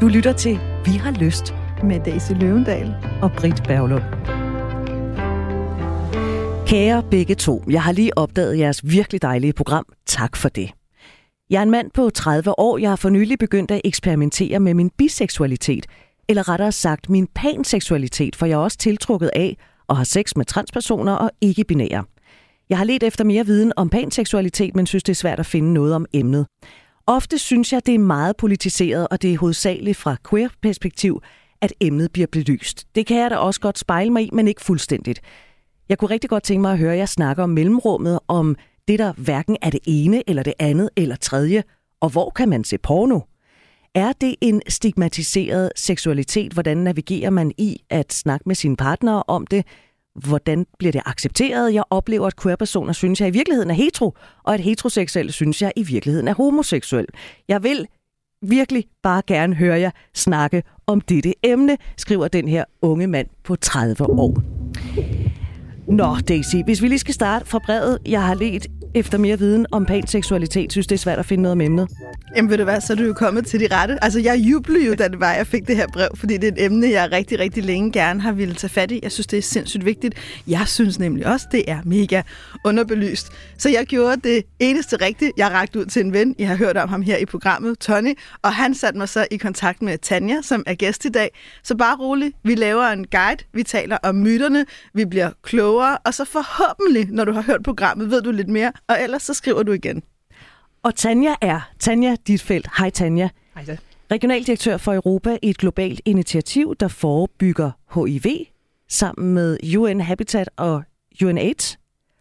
Du lytter til Vi har lyst med Daisy Løvendal og Britt Berglund. Kære begge to, jeg har lige opdaget jeres virkelig dejlige program. Tak for det. Jeg er en mand på 30 år. Jeg har for nylig begyndt at eksperimentere med min biseksualitet, eller rettere sagt min panseksualitet, for jeg er også tiltrukket af og har sex med transpersoner og ikke-binære. Jeg har let efter mere viden om panseksualitet, men synes, det er svært at finde noget om emnet. Ofte synes jeg, det er meget politiseret, og det er hovedsageligt fra queer-perspektiv, at emnet bliver belyst. Det kan jeg da også godt spejle mig i, men ikke fuldstændigt. Jeg kunne rigtig godt tænke mig at høre jer snakke om mellemrummet, om det, der hverken er det ene, eller det andet, eller tredje, og hvor kan man se porno? Er det en stigmatiseret seksualitet? Hvordan navigerer man i at snakke med sine partnere om det? Hvordan bliver det accepteret? Jeg oplever, at queer-personer synes, jeg i virkeligheden er hetero, og at heteroseksuelle synes, jeg i virkeligheden er homoseksuel. Jeg vil virkelig bare gerne høre jer snakke om dette emne, skriver den her unge mand på 30 år. Nå, Daisy, hvis vi lige skal starte fra brevet, jeg har let efter mere viden om panseksualitet, synes det er svært at finde noget om emnet. Jamen ved du hvad, så er du jo kommet til de rette. Altså jeg jublede jo, da det var, jeg fik det her brev, fordi det er et emne, jeg rigtig, rigtig længe gerne har ville tage fat i. Jeg synes, det er sindssygt vigtigt. Jeg synes nemlig også, det er mega underbelyst. Så jeg gjorde det eneste rigtige. Jeg rakte ud til en ven. Jeg har hørt om ham her i programmet, Tony, og han satte mig så i kontakt med Tanja, som er gæst i dag. Så bare roligt, vi laver en guide, vi taler om myterne, vi bliver klogere, og så forhåbentlig, når du har hørt programmet, ved du lidt mere og ellers så skriver du igen. Og Tanja er Tanja Ditfeldt. Hej Tanja. Hej da. Regionaldirektør for Europa i et globalt initiativ, der forebygger HIV sammen med UN Habitat og UNAIDS.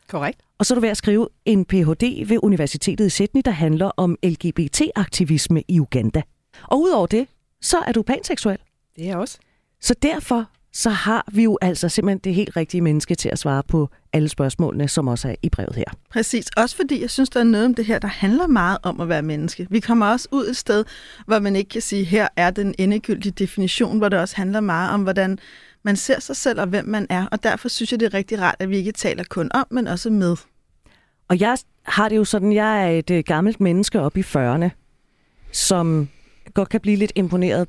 Korrekt. Og så er du ved at skrive en Ph.D. ved Universitetet i Sydney, der handler om LGBT-aktivisme i Uganda. Og udover det, så er du panseksuel. Det er jeg også. Så derfor så har vi jo altså simpelthen det helt rigtige menneske til at svare på alle spørgsmålene, som også er i brevet her. Præcis. Også fordi jeg synes, der er noget om det her, der handler meget om at være menneske. Vi kommer også ud et sted, hvor man ikke kan sige, her er den endegyldige definition, hvor det også handler meget om, hvordan man ser sig selv og hvem man er. Og derfor synes jeg, det er rigtig rart, at vi ikke taler kun om, men også med. Og jeg har det jo sådan, jeg er et øh, gammelt menneske op i 40'erne, som godt kan blive lidt imponeret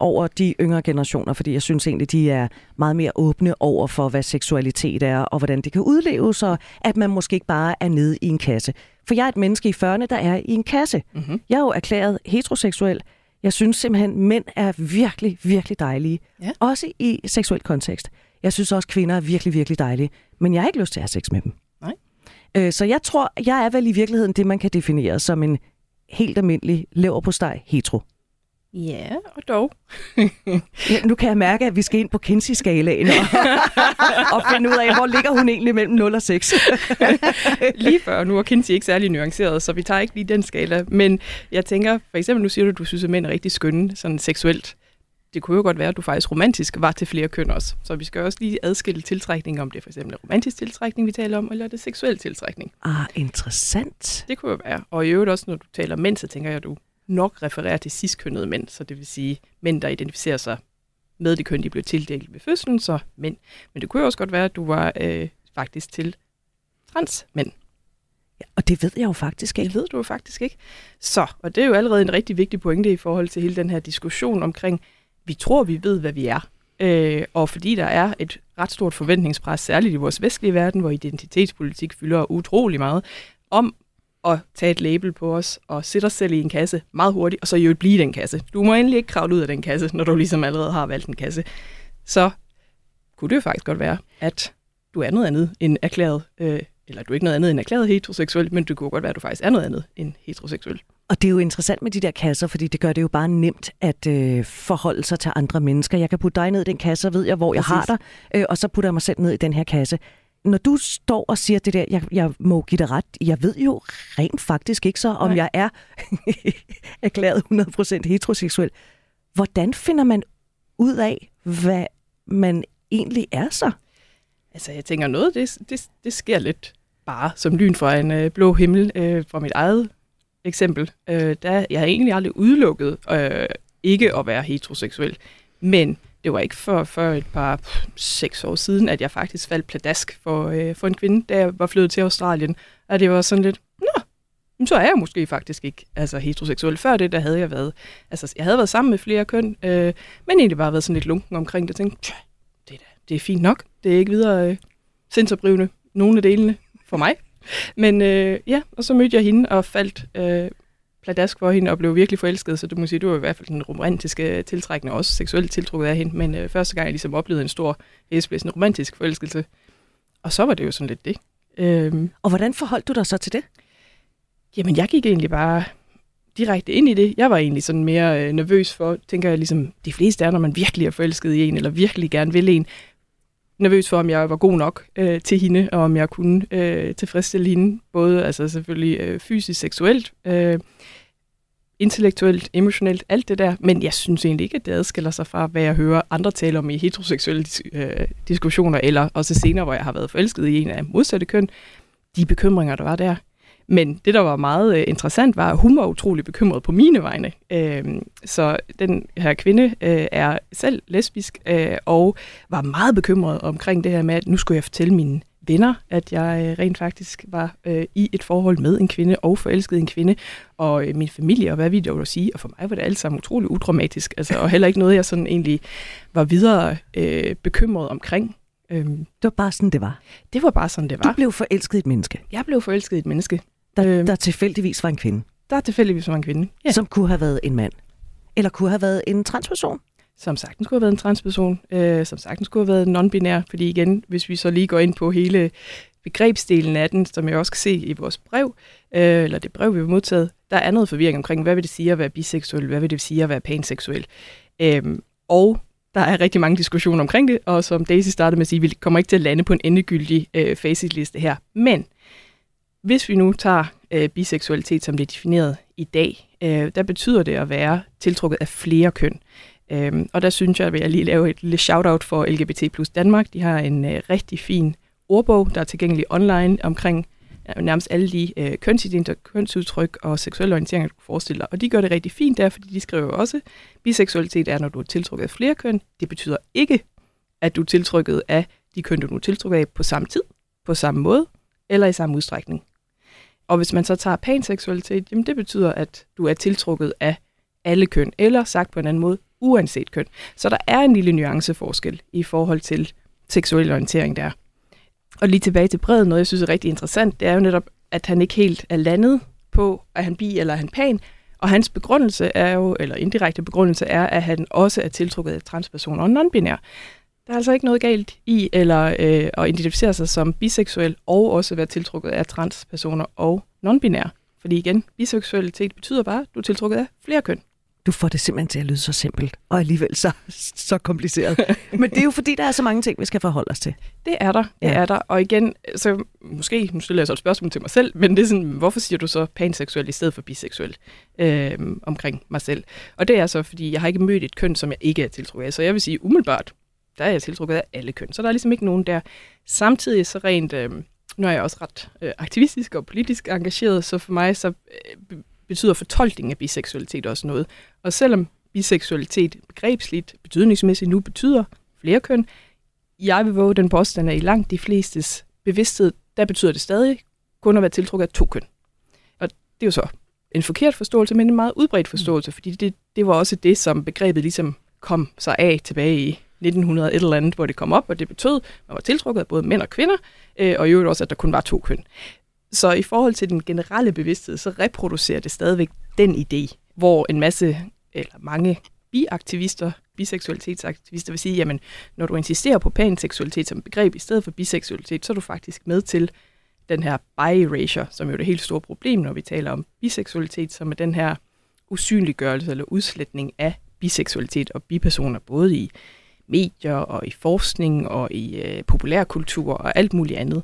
over de yngre generationer, fordi jeg synes egentlig, de er meget mere åbne over for, hvad seksualitet er, og hvordan det kan udleves, og at man måske ikke bare er nede i en kasse. For jeg er et menneske i 40'erne, der er i en kasse. Mm-hmm. Jeg er jo erklæret heteroseksuel. Jeg synes simpelthen, mænd er virkelig, virkelig dejlige. Ja. Også i seksuel kontekst. Jeg synes også, kvinder er virkelig, virkelig dejlige. Men jeg har ikke lyst til at have sex med dem. Nej. Øh, så jeg tror, jeg er vel i virkeligheden det, man kan definere som en helt almindelig leverpostej hetero. Ja, og dog. ja, nu kan jeg mærke, at vi skal ind på Kinsey-skalaen og, og finde ud af, hvor ligger hun egentlig mellem 0 og 6. lige før, nu er Kinsey ikke særlig nuanceret, så vi tager ikke lige den skala. Men jeg tænker, for eksempel nu siger du, at du synes, at mænd er rigtig skønne, sådan seksuelt. Det kunne jo godt være, at du faktisk romantisk var til flere køn også. Så vi skal også lige adskille tiltrækning, om det er for eksempel romantisk tiltrækning, vi taler om, eller er det seksuel tiltrækning. Ah, interessant. Det kunne jo være. Og i øvrigt også, når du taler mænd, så tænker jeg, at du nok refererer til ciskønnede mænd, så det vil sige mænd, der identificerer sig med det køn, de blev tildelt ved fødslen, så mænd. Men det kunne jo også godt være, at du var øh, faktisk til transmænd. Ja, og det ved jeg jo faktisk ikke. Det ved du jo faktisk ikke. Så, og det er jo allerede en rigtig vigtig pointe i forhold til hele den her diskussion omkring, vi tror, vi ved, hvad vi er. Øh, og fordi der er et ret stort forventningspres, særligt i vores vestlige verden, hvor identitetspolitik fylder utrolig meget, om at tage et label på os og sætte os selv i en kasse meget hurtigt, og så jo blive i den kasse. Du må endelig ikke kravle ud af den kasse, når du ligesom allerede har valgt en kasse. Så kunne det jo faktisk godt være, at du er noget andet end erklæret, øh, eller du er ikke noget andet end erklæret heteroseksuel, men det kunne godt være, at du faktisk er noget andet end heteroseksuel. Og det er jo interessant med de der kasser, fordi det gør det jo bare nemt at øh, forholde sig til andre mennesker. Jeg kan putte dig ned i den kasse, og ved jeg, hvor Præcis. jeg har dig, øh, og så putter jeg mig selv ned i den her kasse når du står og siger det der, jeg, jeg må give dig ret, jeg ved jo rent faktisk ikke så, om Nej. jeg er erklæret 100% heteroseksuel. Hvordan finder man ud af, hvad man egentlig er så? Altså, jeg tænker, noget det, det, det sker lidt bare som lyn fra en øh, blå himmel. Øh, fra mit eget eksempel, øh, der jeg har egentlig aldrig udelukket øh, ikke at være heteroseksuel. Men det var ikke for, for et par pff, seks år siden, at jeg faktisk faldt pladask for, øh, for en kvinde, da jeg var flyttet til Australien. Og det var sådan lidt, nå, så er jeg måske faktisk ikke altså, heteroseksuel. Før det, der havde jeg været, altså jeg havde været sammen med flere køn, øh, men egentlig bare været sådan lidt lunken omkring det, og tænkte, det, er, det er fint nok, det er ikke videre øh, sindsoprivende, nogle af delene for mig. Men øh, ja, og så mødte jeg hende og faldt øh, pladask for hende og blev virkelig forelsket, så du må sige, du var i hvert fald den romantiske tiltrækning, og også seksuelt tiltrukket af hende, men øh, første gang jeg ligesom oplevede en stor en romantisk forelskelse, og så var det jo sådan lidt det. Øhm, og hvordan forholdt du dig så til det? Jamen, jeg gik egentlig bare direkte ind i det. Jeg var egentlig sådan mere øh, nervøs for, tænker jeg ligesom, de fleste er, når man virkelig er forelsket i en, eller virkelig gerne vil en, nervøs for, om jeg var god nok øh, til hende, og om jeg kunne øh, tilfredsstille hende, både altså selvfølgelig øh, fysisk, seksuelt, øh, intellektuelt, emotionelt, alt det der. Men jeg synes egentlig ikke, at det adskiller sig fra, hvad jeg hører andre tale om i heteroseksuelle øh, diskussioner, eller også senere, hvor jeg har været forelsket i en af modsatte køn. De bekymringer, der var der, men det, der var meget øh, interessant, var, at hun var utrolig bekymret på mine vegne. Øh, så den her kvinde øh, er selv lesbisk, øh, og var meget bekymret omkring det her med, at nu skulle jeg fortælle mine venner, at jeg øh, rent faktisk var øh, i et forhold med en kvinde og forelsket en kvinde, og øh, min familie, og hvad vi dog sige, og for mig var det alt sammen utrolig udramatisk, altså, og heller ikke noget, jeg sådan egentlig var videre øh, bekymret omkring. Øhm, det var bare sådan, det var? Det var bare sådan, det var. Du blev forelsket i et menneske? Jeg blev forelsket i et menneske. Der, øhm, der tilfældigvis var en kvinde? Der tilfældigvis var en kvinde, ja. Som kunne have været en mand? Eller kunne have været en transperson? Som sagtens kunne have været en transperson, øh, som sagtens kunne have været non-binær, fordi igen, hvis vi så lige går ind på hele begrebsdelen af den, som jeg også kan se i vores brev, øh, eller det brev, vi har modtaget, der er noget forvirring omkring, hvad vil det sige at være biseksuel, hvad vil det sige at være panseksuel. Øh, og der er rigtig mange diskussioner omkring det, og som Daisy startede med at sige, vi kommer ikke til at lande på en endegyldig øh, facitliste her. Men hvis vi nu tager øh, biseksualitet, som det er defineret i dag, øh, der betyder det at være tiltrukket af flere køn. Øhm, og der synes jeg, at jeg lige lave et lille shout-out for LGBT plus Danmark. De har en øh, rigtig fin ordbog, der er tilgængelig online omkring øh, nærmest alle de øh, kønsidenter, kønsudtryk og seksuelle orienteringer, du kan forestille dig. Og de gør det rigtig fint der, fordi de skriver også, biseksualitet er, når du er tiltrukket af flere køn. Det betyder ikke, at du er tiltrukket af de køn, du nu er tiltrukket af på samme tid, på samme måde eller i samme udstrækning. Og hvis man så tager panseksualitet, jamen det betyder, at du er tiltrukket af alle køn, eller sagt på en anden måde, uanset køn. Så der er en lille nuanceforskel i forhold til seksuel orientering der. Og lige tilbage til brevet, noget jeg synes er rigtig interessant, det er jo netop, at han ikke helt er landet på, at han bi eller er han pan, og hans begrundelse er jo, eller indirekte begrundelse er, at han også er tiltrukket af transpersoner og non-binær. Der er altså ikke noget galt i eller øh, at identificere sig som biseksuel og også være tiltrukket af transpersoner og non-binære. Fordi igen, biseksualitet betyder bare, at du er tiltrukket af flere køn. Du får det simpelthen til at lyde så simpelt, og alligevel så, så kompliceret. Men det er jo fordi, der er så mange ting, vi skal forholde os til. Det er der, det ja. er der. Og igen, så måske, nu stiller jeg så et spørgsmål til mig selv, men det er sådan, hvorfor siger du så panseksuel i stedet for biseksuel øh, omkring mig selv? Og det er så, fordi jeg har ikke mødt et køn, som jeg ikke er tiltrukket af. Så jeg vil sige umiddelbart, der er jeg tiltrukket af alle køn. Så der er ligesom ikke nogen der. Samtidig så rent, øh, nu er jeg også ret øh, aktivistisk og politisk engageret, så for mig så øh, betyder fortolkning af biseksualitet også noget. Og selvom biseksualitet begrebsligt, betydningsmæssigt nu betyder flere køn, jeg vil våge den påstand, at i langt de flestes bevidsthed, der betyder det stadig kun at være tiltrukket af to køn. Og det er jo så en forkert forståelse, men en meget udbredt forståelse, fordi det, det var også det, som begrebet ligesom kom sig af tilbage i 1900 et eller andet, hvor det kom op, og det betød, at man var tiltrukket af både mænd og kvinder, øh, og i øvrigt også, at der kun var to køn. Så i forhold til den generelle bevidsthed, så reproducerer det stadigvæk den idé, hvor en masse, eller mange biaktivister, biseksualitetsaktivister vil sige, jamen, når du insisterer på panseksualitet som begreb i stedet for biseksualitet, så er du faktisk med til den her bi-erasure, som jo er det helt store problem, når vi taler om biseksualitet, som er den her usynliggørelse eller udslætning af biseksualitet og bipersoner, både i medier og i forskning og i øh, populærkultur og alt muligt andet.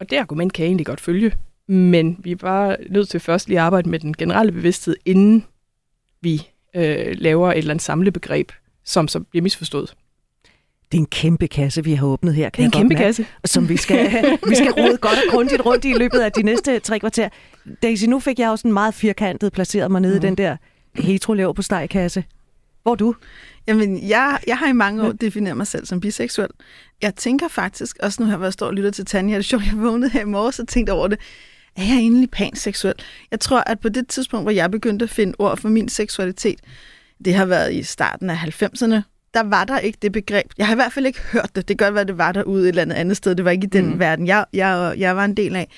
Og det argument kan jeg egentlig godt følge, men vi er bare nødt til først lige at arbejde med den generelle bevidsthed, inden vi øh, laver et eller andet samlebegreb, som så bliver misforstået. Det er en kæmpe kasse, vi har åbnet her. Kan det er en kæmpe kasse. Som vi skal, vi skal rode godt og grundigt rundt i løbet af de næste tre kvarter. Daisy, nu fik jeg også en meget firkantet placeret mig nede mm. i den der hetero på stegkasse. Hvor du? Jamen, jeg, jeg har i mange år defineret mig selv som biseksuel. Jeg tænker faktisk, også nu har jeg været stor og lyttet til Tanja, det er sjovt, jeg vågnede her i morges og tænkte over det, er jeg egentlig panseksuel? Jeg tror, at på det tidspunkt, hvor jeg begyndte at finde ord for min seksualitet, det har været i starten af 90'erne, der var der ikke det begreb. Jeg har i hvert fald ikke hørt det. Det kan godt være, det var derude et eller andet andet sted. Det var ikke i den mm. verden, jeg, jeg, jeg var en del af.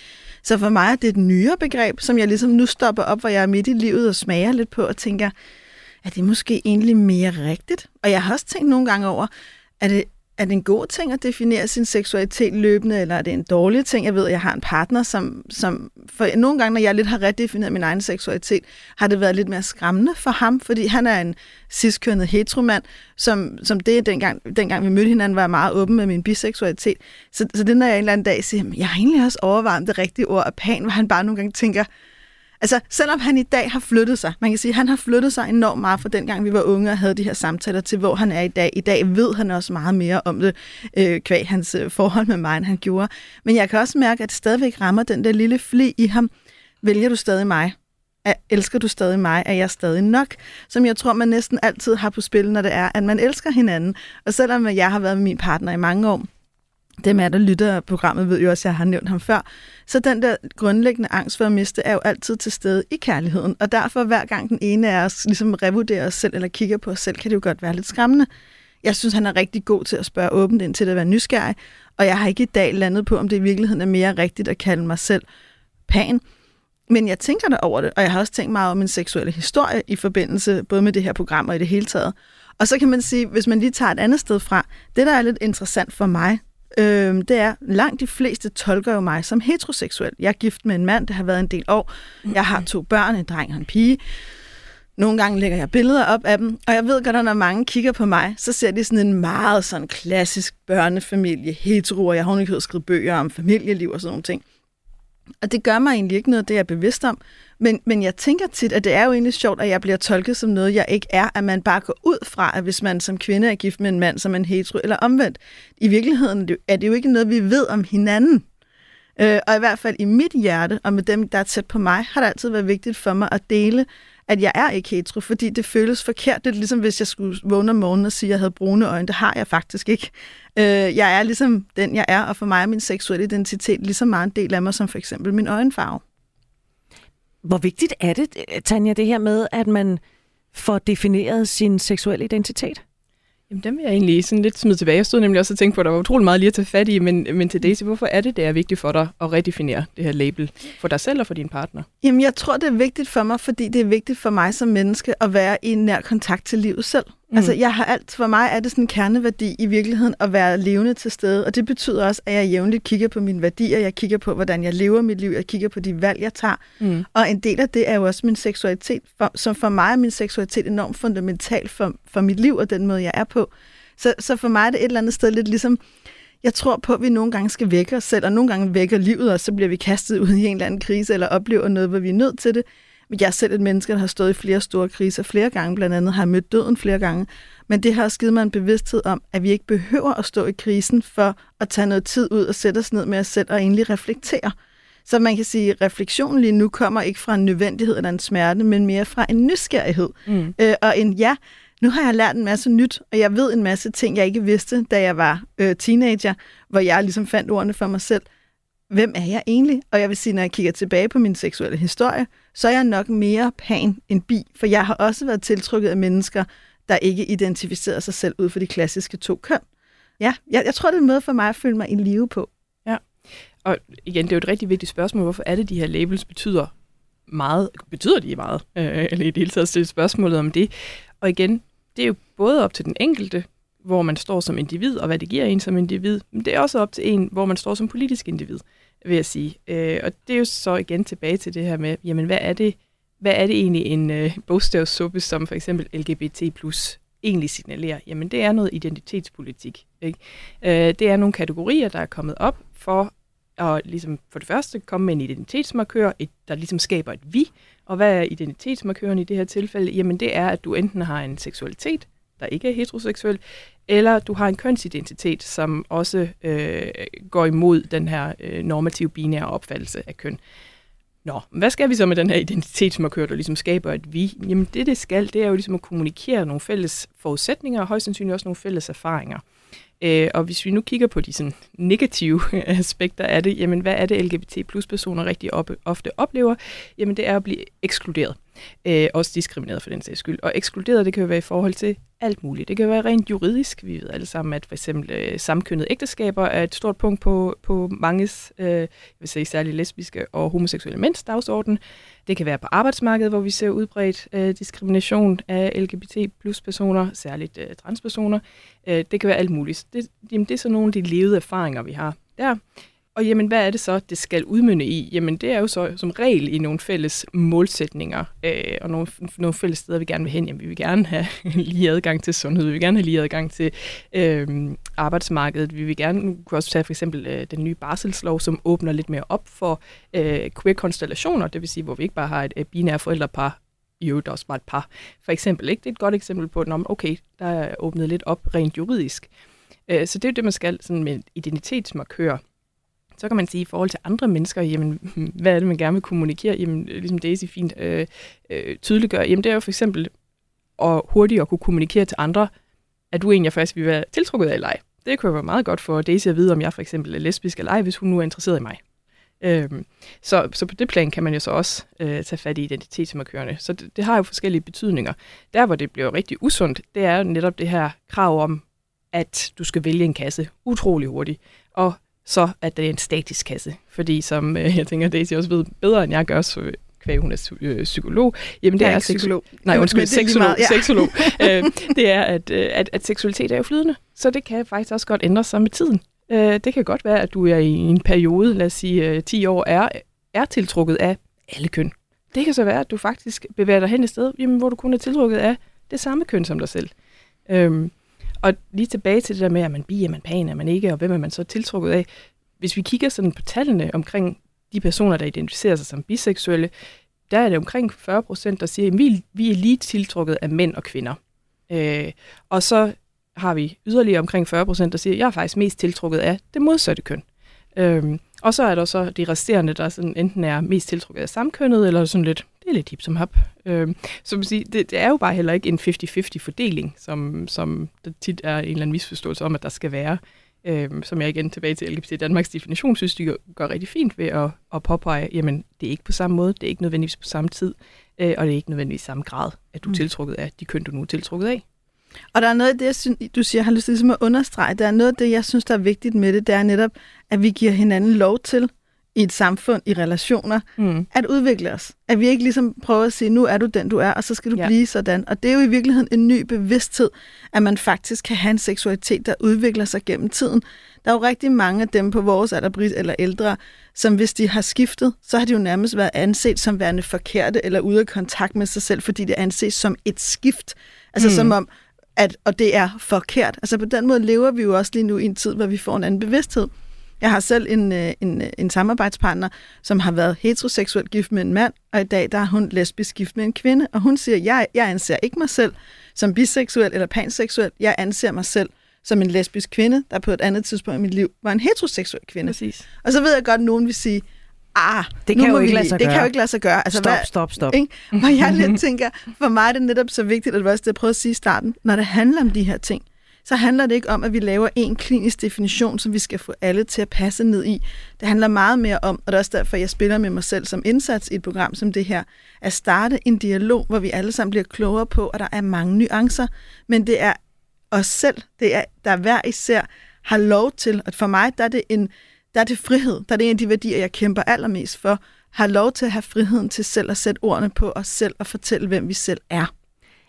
Så for mig er det et nyere begreb, som jeg ligesom nu stopper op, hvor jeg er midt i livet og smager lidt på og tænker, er det måske egentlig mere rigtigt? Og jeg har også tænkt nogle gange over, er det, er det en god ting at definere sin seksualitet løbende, eller er det en dårlig ting? Jeg ved, at jeg har en partner, som, som for nogle gange, når jeg lidt har redefineret min egen seksualitet, har det været lidt mere skræmmende for ham, fordi han er en ciskønnet heteromand, som, som det, dengang, dengang vi mødte hinanden, var meget åben med min biseksualitet. Så, så det, når jeg en eller anden dag siger, jeg har egentlig også overvejet det rigtige ord af pan, hvor han bare nogle gange tænker, Altså, selvom han i dag har flyttet sig, man kan sige, at han har flyttet sig enormt meget fra dengang vi var unge og havde de her samtaler til, hvor han er i dag. I dag ved han også meget mere om det, øh, kvæg hans øh, forhold med mig, end han gjorde. Men jeg kan også mærke, at det stadigvæk rammer den der lille fli i ham. Vælger du stadig mig? Er, elsker du stadig mig? Er jeg stadig nok? Som jeg tror, man næsten altid har på spil, når det er, at man elsker hinanden. Og selvom jeg har været med min partner i mange år, dem er der lytter programmet, ved jo også, at jeg har nævnt ham før. Så den der grundlæggende angst for at miste, er jo altid til stede i kærligheden. Og derfor hver gang den ene af os ligesom revurderer os selv, eller kigger på os selv, kan det jo godt være lidt skræmmende. Jeg synes, han er rigtig god til at spørge åbent ind til at være nysgerrig, og jeg har ikke i dag landet på, om det i virkeligheden er mere rigtigt at kalde mig selv pan. Men jeg tænker der over det, og jeg har også tænkt meget om min seksuelle historie i forbindelse både med det her program og i det hele taget. Og så kan man sige, hvis man lige tager et andet sted fra, det der er lidt interessant for mig, øh, det er, langt de fleste tolker jo mig som heteroseksuel. Jeg er gift med en mand, det har været en del år. Jeg har to børn, en dreng og en pige. Nogle gange lægger jeg billeder op af dem, og jeg ved godt, at når mange kigger på mig, så ser de sådan en meget sådan klassisk børnefamilie, hetero, og jeg har ikke skrevet bøger om familieliv og sådan nogle ting. Og det gør mig egentlig ikke noget, det er jeg bevidst om. Men, men jeg tænker tit, at det er jo egentlig sjovt, at jeg bliver tolket som noget, jeg ikke er. At man bare går ud fra, at hvis man som kvinde er gift med en mand, som en hetero, eller omvendt. I virkeligheden er det jo ikke noget, vi ved om hinanden. Øh, og i hvert fald i mit hjerte, og med dem, der er tæt på mig, har det altid været vigtigt for mig at dele, at jeg er ikke hetero, fordi det føles forkert. Det er ligesom, hvis jeg skulle vågne om morgenen og sige, at jeg havde brune øjne. Det har jeg faktisk ikke. Øh, jeg er ligesom den, jeg er, og for mig er min seksuelle identitet ligesom meget en del af mig, som for eksempel min øjenfarve. Hvor vigtigt er det, Tanja, det her med, at man får defineret sin seksuelle identitet? Jamen, dem vil jeg egentlig sådan lidt smide tilbage. Jeg stod nemlig også og tænkte på, at der var utrolig meget lige at tage fat i, men, men til Daisy, hvorfor er det, det er vigtigt for dig at redefinere det her label for dig selv og for din partner? Jamen, jeg tror, det er vigtigt for mig, fordi det er vigtigt for mig som menneske at være i en nær kontakt til livet selv. Mm. Altså, jeg har alt, for mig er det sådan en kerneværdi i virkeligheden at være levende til stede, og det betyder også, at jeg jævnligt kigger på mine værdier, jeg kigger på, hvordan jeg lever mit liv, jeg kigger på de valg, jeg tager, mm. og en del af det er jo også min seksualitet, for, som for mig er min seksualitet enormt fundamental for, for mit liv og den måde, jeg er på. Så, så for mig er det et eller andet sted lidt ligesom, jeg tror på, at vi nogle gange skal vække os selv, og nogle gange vækker livet, og så bliver vi kastet ud i en eller anden krise, eller oplever noget, hvor vi er nødt til det. Jeg er selv et menneske, der har stået i flere store kriser flere gange, blandt andet har mødt døden flere gange. Men det har også givet mig en bevidsthed om, at vi ikke behøver at stå i krisen for at tage noget tid ud og sætte os ned med os selv og egentlig reflektere. Så man kan sige, at refleksionen lige nu kommer ikke fra en nødvendighed eller en smerte, men mere fra en nysgerrighed. Mm. Øh, og en ja, nu har jeg lært en masse nyt, og jeg ved en masse ting, jeg ikke vidste, da jeg var øh, teenager, hvor jeg ligesom fandt ordene for mig selv. Hvem er jeg egentlig? Og jeg vil sige, når jeg kigger tilbage på min seksuelle historie, så er jeg nok mere pan end bi, for jeg har også været tiltrukket af mennesker, der ikke identificerer sig selv ud for de klassiske to køn. Ja, jeg, jeg tror, det er en måde for mig at føle mig i live på. Ja, og igen, det er jo et rigtig vigtigt spørgsmål. Hvorfor er det, de her labels betyder meget? Betyder de meget? Øh, eller i det hele taget stille spørgsmålet om det. Og igen, det er jo både op til den enkelte, hvor man står som individ, og hvad det giver en som individ, men det er også op til en, hvor man står som politisk individ, vil jeg sige. Øh, og det er jo så igen tilbage til det her med, jamen hvad er det, hvad er det egentlig en øh, bogstavssuppe, som for eksempel LGBT plus egentlig signalerer? Jamen det er noget identitetspolitik. Ikke? Øh, det er nogle kategorier, der er kommet op for at ligesom for det første komme med en identitetsmarkør, et, der ligesom skaber et vi, og hvad er identitetsmarkøren i det her tilfælde? Jamen det er, at du enten har en seksualitet, der ikke er heteroseksuel, eller du har en kønsidentitet, som også øh, går imod den her øh, normative binære opfattelse af køn. Nå, hvad skal vi så med den her identitetsmarkør, der ligesom skaber et vi? Jamen det, det skal, det er jo ligesom at kommunikere nogle fælles forudsætninger, og højst sandsynligt også nogle fælles erfaringer. Øh, og hvis vi nu kigger på de sådan, negative aspekter af det, jamen hvad er det LGBT plus personer rigtig op, ofte oplever? Jamen det er at blive ekskluderet. Øh, også diskrimineret for den sags skyld. Og ekskluderet, det kan jo være i forhold til alt muligt. Det kan være rent juridisk. Vi ved alle sammen, at for eksempel øh, samkønnede ægteskaber er et stort punkt på, på manges, øh, jeg vil sige særligt lesbiske og homoseksuelle mænds dagsorden. Det kan være på arbejdsmarkedet, hvor vi ser udbredt øh, diskrimination af LGBT plus personer, særligt øh, transpersoner. Øh, det kan være alt muligt. Det, jamen, det er så nogle af de levede erfaringer, vi har der. Og jamen, hvad er det så, det skal udmynde i? Jamen, det er jo så som regel i nogle fælles målsætninger, øh, og nogle, nogle fælles steder, vi gerne vil hen. Jamen, vi vil gerne have lige adgang til sundhed, vi vil gerne have lige adgang til øh, arbejdsmarkedet, vi vil gerne, nu kan også tage for eksempel øh, den nye barselslov, som åbner lidt mere op for øh, queer-konstellationer, det vil sige, hvor vi ikke bare har et, øh, binære forældrepar, i øvrigt også bare et par, for eksempel. Ikke? Det er et godt eksempel på, at okay, der er åbnet lidt op rent juridisk. Øh, så det er det, man skal sådan med identitetsmarkører så kan man sige, i forhold til andre mennesker, jamen, hvad er det, man gerne vil kommunikere? Jamen, øh, ligesom Daisy fint øh, øh, tydeliggør, jamen det er jo for eksempel at hurtigt at kunne kommunikere til andre, at du egentlig faktisk vil være tiltrukket af eller Det kunne være meget godt for Daisy at vide, om jeg for eksempel er lesbisk eller ej, hvis hun nu er interesseret i mig. Øhm, så, så på det plan kan man jo så også øh, tage fat i identitetsmarkørerne. Så det, det har jo forskellige betydninger. Der, hvor det bliver rigtig usundt, det er jo netop det her krav om, at du skal vælge en kasse utrolig hurtigt. Og så at det er en statisk kasse. Fordi som øh, jeg tænker, Daisy også ved bedre, end jeg gør, så kvæg hun er øh, psykolog. Jamen det er, er psykolog. Nej, undskyld, seksolog. Ja. seksolog. øh, det er, at, øh, at, at seksualitet er jo flydende, så det kan faktisk også godt ændre sig med tiden. Øh, det kan godt være, at du er i en periode, lad os sige øh, 10 år, er, er tiltrukket af alle køn. Det kan så være, at du faktisk bevæger dig hen et sted, jamen, hvor du kun er tiltrukket af det samme køn som dig selv. Øhm, og lige tilbage til det der med, at man bi, er man pan, er man ikke, og hvem er man så tiltrukket af. Hvis vi kigger sådan på tallene omkring de personer, der identificerer sig som biseksuelle, der er det omkring 40 procent, der siger, at vi, vi er lige tiltrukket af mænd og kvinder. Øh, og så har vi yderligere omkring 40 procent, der siger, at jeg er faktisk mest tiltrukket af det modsatte køn. Øh, og så er der så de resterende, der sådan enten er mest tiltrukket af samkønnet, eller sådan lidt det er lidt hip som hop. Øh, så man siger, det, det er jo bare heller ikke en 50-50 fordeling, som, som der tit er en eller anden misforståelse om, at der skal være. Øh, som jeg igen tilbage til LGBT Danmarks definition, synes de går rigtig fint ved at, at påpege, jamen det er ikke på samme måde, det er ikke nødvendigvis på samme tid, øh, og det er ikke nødvendigvis samme grad, at du er mm. tiltrukket af de køn, du nu er tiltrukket af. Og der er noget af det, jeg synes, du siger, jeg har lyst til ligesom at understrege. Der er noget af det, jeg synes, der er vigtigt med det, det er netop, at vi giver hinanden lov til i et samfund, i relationer, mm. at udvikle os. At vi ikke ligesom prøver at sige, nu er du den, du er, og så skal du ja. blive sådan. Og det er jo i virkeligheden en ny bevidsthed, at man faktisk kan have en seksualitet, der udvikler sig gennem tiden. Der er jo rigtig mange af dem på vores alder, eller ældre, som hvis de har skiftet, så har de jo nærmest været anset som værende forkerte, eller ude af kontakt med sig selv, fordi det anses som et skift. Altså mm. som om, at, og det er forkert. Altså på den måde lever vi jo også lige nu i en tid, hvor vi får en anden bevidsthed. Jeg har selv en, øh, en, en samarbejdspartner, som har været heteroseksuelt gift med en mand, og i dag der er hun lesbisk gift med en kvinde, og hun siger, jeg, jeg anser ikke mig selv som biseksuel eller panseksuel, jeg anser mig selv som en lesbisk kvinde, der på et andet tidspunkt i mit liv var en heteroseksuel kvinde. Præcis. Og så ved jeg godt, at nogen vil sige, ah, det kan, jo ikke, lade sig det gøre. kan jo ikke lade sig gøre. Altså, stop, hvad, stop, stop. Ikke? Og jeg lidt tænker, for mig er det netop så vigtigt, at det var også det, jeg prøvede at sige i starten, når det handler om de her ting, så handler det ikke om, at vi laver en klinisk definition, som vi skal få alle til at passe ned i. Det handler meget mere om, og det er også derfor, jeg spiller med mig selv som indsats i et program som det her, at starte en dialog, hvor vi alle sammen bliver klogere på, at der er mange nuancer, men det er os selv, det er, der hver især har lov til, at for mig, der er det en, der er det frihed, der er det en af de værdier, jeg kæmper allermest for, har lov til at have friheden til selv at sætte ordene på os selv og fortælle, hvem vi selv er.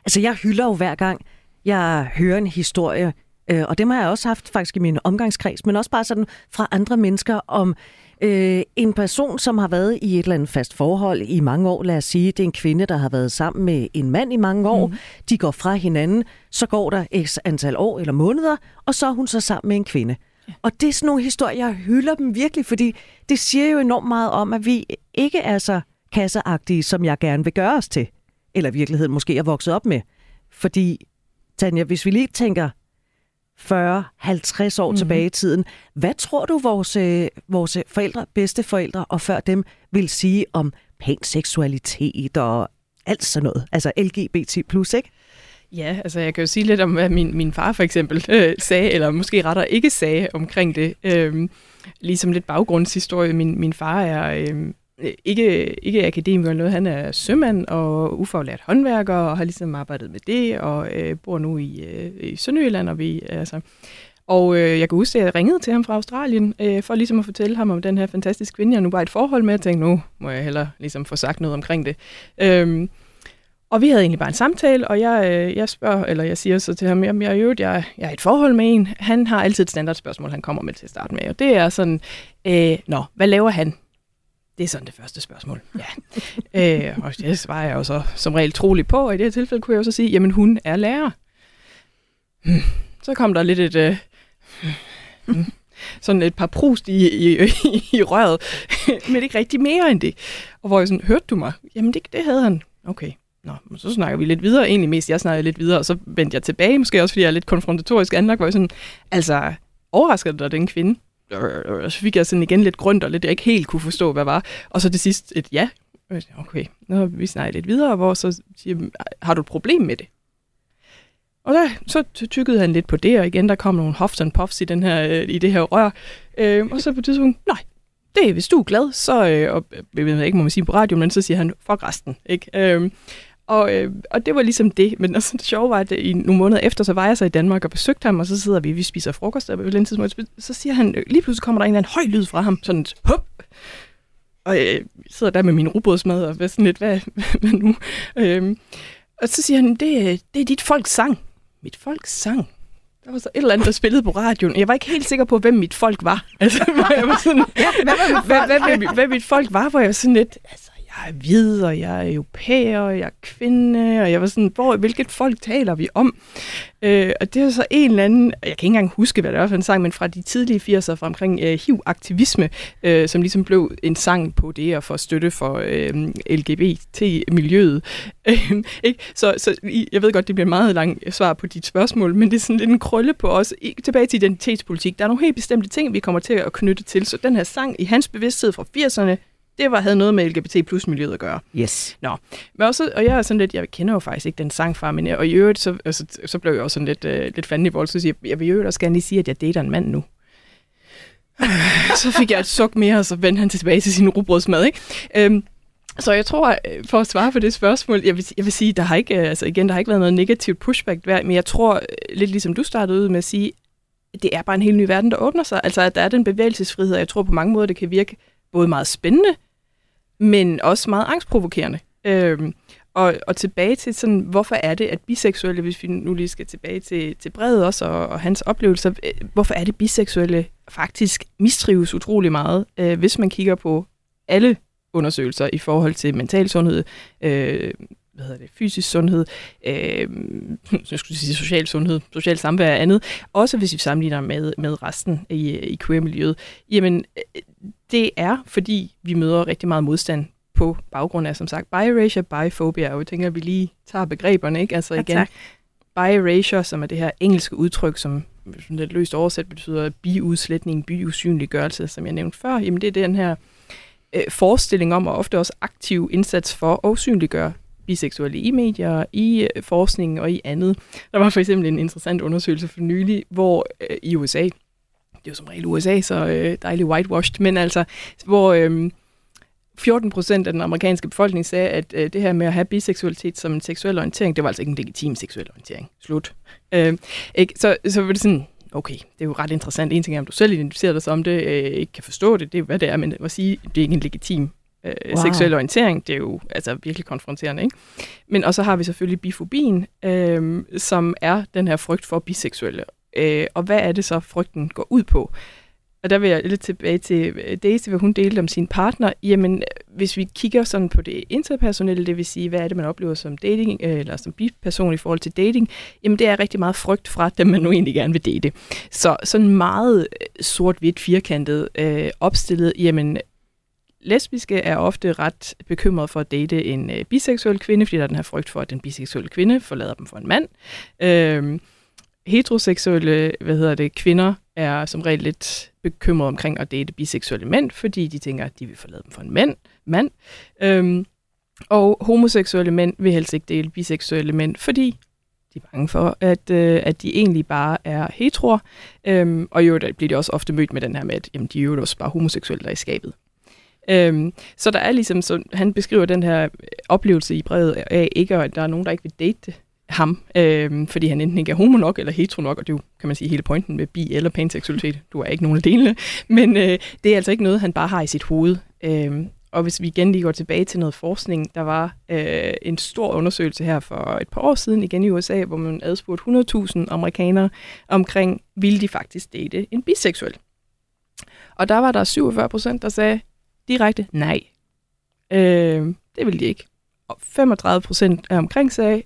Altså, jeg hylder jo hver gang, jeg hører en historie, øh, og det har jeg også haft faktisk i min omgangskreds, men også bare sådan fra andre mennesker om øh, en person, som har været i et eller andet fast forhold i mange år. Lad os sige, det er en kvinde, der har været sammen med en mand i mange år. Mm. De går fra hinanden, så går der x antal år eller måneder, og så er hun så sammen med en kvinde. Ja. Og det er sådan nogle historier, jeg hylder dem virkelig, fordi det siger jo enormt meget om, at vi ikke er så kasseagtige, som jeg gerne vil gøre os til. Eller i virkeligheden måske er vokset op med. Fordi Tanja, hvis vi lige tænker 40-50 år mm-hmm. tilbage i tiden, hvad tror du, vores, øh, vores forældre, bedsteforældre og før dem vil sige om panseksualitet og alt sådan noget? Altså LGBT+, ikke? Ja, altså jeg kan jo sige lidt om, hvad min, min far for eksempel øh, sagde, eller måske rettere ikke sagde omkring det. Øhm, ligesom lidt baggrundshistorie. Min, min far er øh, Øh, ikke, ikke akademiker eller noget. Han er sømand og ufaglært håndværker, og har ligesom arbejdet med det, og øh, bor nu i, øh, i Sønderjylland, og vi, altså, og øh, jeg kan huske, at jeg ringede til ham fra Australien, øh, for ligesom at fortælle ham om den her fantastiske kvinde, jeg nu var i et forhold med. Jeg tænkte, nu må jeg heller ligesom få sagt noget omkring det. Øhm, og vi havde egentlig bare en samtale, og jeg, øh, jeg spørger, eller jeg siger så til ham, jamen jeg, øvrigt, jeg, jeg er i et forhold med en. Han har altid et standardspørgsmål, han kommer med til at starte med, og det er sådan, øh, nå, hvad laver han? Det er sådan det første spørgsmål. Ja. øh, og det svarer jeg jo så som regel troligt på, og i det her tilfælde kunne jeg jo så sige, jamen hun er lærer. Hmm. Så kom der lidt et... Øh, hmm. sådan et par prust i, i, i, i røret, men ikke rigtig mere end det. Og hvor jeg sådan, hørte du mig? Jamen det, det havde han. Okay. Nå, så snakker vi lidt videre. Egentlig mest, jeg snakkede lidt videre, og så vendte jeg tilbage, måske også fordi jeg er lidt konfrontatorisk anlagt, hvor jeg sådan, altså, overrasker dig den kvinde? Og så fik jeg sådan igen lidt grønt og lidt, jeg ikke helt kunne forstå, hvad var. Og så til sidst et ja. Okay, nu har vi snakket lidt videre, hvor så siger har du et problem med det? Og der, så tykkede han lidt på det, og igen, der kom nogle huffs and puffs i, den her, øh, i det her rør. Øh, og så på et tidspunkt, nej, det er, hvis du er glad, så, øh, og øh, jeg ved ikke, må man sige på radio, men så siger han, fuck resten, ikke? Øh, og, øh, og det var ligesom det. Men altså, det sjove var, at i nogle måneder efter, så var jeg så i Danmark og besøgte ham, og så sidder vi, vi spiser frokost, og på den tidspunkt, så siger han, lige pludselig kommer der en eller anden høj lyd fra ham, sådan et hup, og jeg sidder der med min rugbrødsmad, og sådan lidt, hvad, hvad nu? Øhm, og så siger han, det, det er dit folks sang. Mit folks sang? Der var så et eller andet, der spillede på radioen. Jeg var ikke helt sikker på, hvem mit folk var. Altså, jeg var sådan, ja, hvad, var mit folk? Hvad, hvad, hvad, hvad mit folk var, hvor jeg var sådan lidt, altså, jeg er hvid, og jeg er europæer, og jeg er kvinde, og jeg var sådan, hvor, hvilket folk taler vi om? Øh, og det er så en eller anden, jeg kan ikke engang huske, hvad det var for en sang, men fra de tidlige 80'er, fra omkring øh, HIV-aktivisme, øh, som ligesom blev en sang på det, og for støtte for øh, LGBT-miljøet. Øh, ikke? Så, så jeg ved godt, det bliver meget langt svar på dit spørgsmål, men det er sådan lidt en krølle på os. Tilbage til identitetspolitik. Der er nogle helt bestemte ting, vi kommer til at knytte til, så den her sang i hans bevidsthed fra 80'erne, det var, havde noget med LGBT plus miljøet at gøre. Yes. Nå. Men også, og jeg er sådan lidt, jeg kender jo faktisk ikke den sang fra, men jeg, og i øvrigt, så, altså, så blev jeg også sådan lidt, øh, lidt fandelig vold, så siger jeg, jeg vil i øvrigt også gerne lige sige, at jeg dater en mand nu. så fik jeg et suk mere, og så vendte han tilbage til sin rugbrødsmad, ikke? Øhm, så jeg tror, øh, for at svare på det spørgsmål, jeg vil, jeg vil sige, der har ikke, øh, altså igen, der har ikke været noget negativt pushback men jeg tror, øh, lidt ligesom du startede ud med at sige, det er bare en helt ny verden, der åbner sig. Altså, at der er den bevægelsesfrihed, og jeg tror på mange måder, det kan virke både meget spændende, men også meget angstprovokerende. Øhm, og, og tilbage til sådan, hvorfor er det, at biseksuelle, hvis vi nu lige skal tilbage til, til bredet også, og, og hans oplevelser, øh, hvorfor er det, biseksuelle faktisk mistrives utrolig meget, øh, hvis man kigger på alle undersøgelser i forhold til mental sundhed, øh, hvad hedder det, fysisk sundhed, øh, jeg skulle sige social sundhed, social samvær og andet, også hvis vi sammenligner med, med resten i, i queer-miljøet, jamen øh, det er, fordi vi møder rigtig meget modstand på baggrund af, som sagt, bi-erasure, bi-phobia, og jeg tænker, at vi lige tager begreberne, ikke? Altså igen, ja, bi-erasure, som er det her engelske udtryk, som lidt løst oversat betyder biudslætning, biusynliggørelse, som jeg nævnte før, jamen det er den her øh, forestilling om, og ofte også aktiv indsats for at usynliggøre biseksuelle i medier, i øh, forskning og i andet. Der var for eksempel en interessant undersøgelse for nylig, hvor øh, i USA, det er jo som regel USA, så øh, dejligt whitewashed, men altså, hvor øh, 14 procent af den amerikanske befolkning sagde, at øh, det her med at have biseksualitet som en seksuel orientering, det var altså ikke en legitim seksuel orientering. Slut. Øh, ikke? Så, så var det sådan, okay, det er jo ret interessant. En ting er, om du selv identificerer dig som det, øh, ikke kan forstå det, det er hvad det er, men at sige, det er ikke en legitim øh, wow. seksuel orientering, det er jo altså virkelig konfronterende. Ikke? Men og så har vi selvfølgelig bifobien, øh, som er den her frygt for biseksuelle. Øh, og hvad er det så, frygten går ud på? Og der vil jeg lidt tilbage til øh, Daisy, hvor hun delte om sin partner. Jamen, hvis vi kigger sådan på det interpersonelle, det vil sige, hvad er det, man oplever som dating, øh, eller som biperson i forhold til dating, jamen det er rigtig meget frygt fra dem, man nu egentlig gerne vil date. Så sådan meget øh, sort-hvidt firkantet øh, opstillet, jamen lesbiske er ofte ret bekymrede for at date en øh, biseksuel kvinde, fordi der er den her frygt for, at den biseksuelle kvinde forlader dem for en mand. Øh, heteroseksuelle hvad hedder det, kvinder er som regel lidt bekymrede omkring at date biseksuelle mænd, fordi de tænker, at de vil forlade dem for en mand. mand. Øhm, og homoseksuelle mænd vil helst ikke dele biseksuelle mænd, fordi De er bange for, at, øh, at de egentlig bare er heteroer. Øhm, og jo, der bliver de også ofte mødt med den her med, at jamen, de er jo også bare homoseksuelle der er i skabet. Øhm, så der er ligesom, så han beskriver den her oplevelse i brevet af ikke, at der er nogen, der ikke vil date ham, øhm, fordi han enten ikke er homo nok eller hetero nok, og det er jo, kan man sige, hele pointen med bi- eller panseksualitet. Du er ikke nogen af delene, men øh, det er altså ikke noget, han bare har i sit hoved. Øhm, og hvis vi igen lige går tilbage til noget forskning, der var øh, en stor undersøgelse her for et par år siden, igen i USA, hvor man adspurgte 100.000 amerikanere omkring, ville de faktisk date en biseksuel? Og der var der 47 procent, der sagde direkte nej. Øh, det ville de ikke. Og 35 procent af omkring sagde,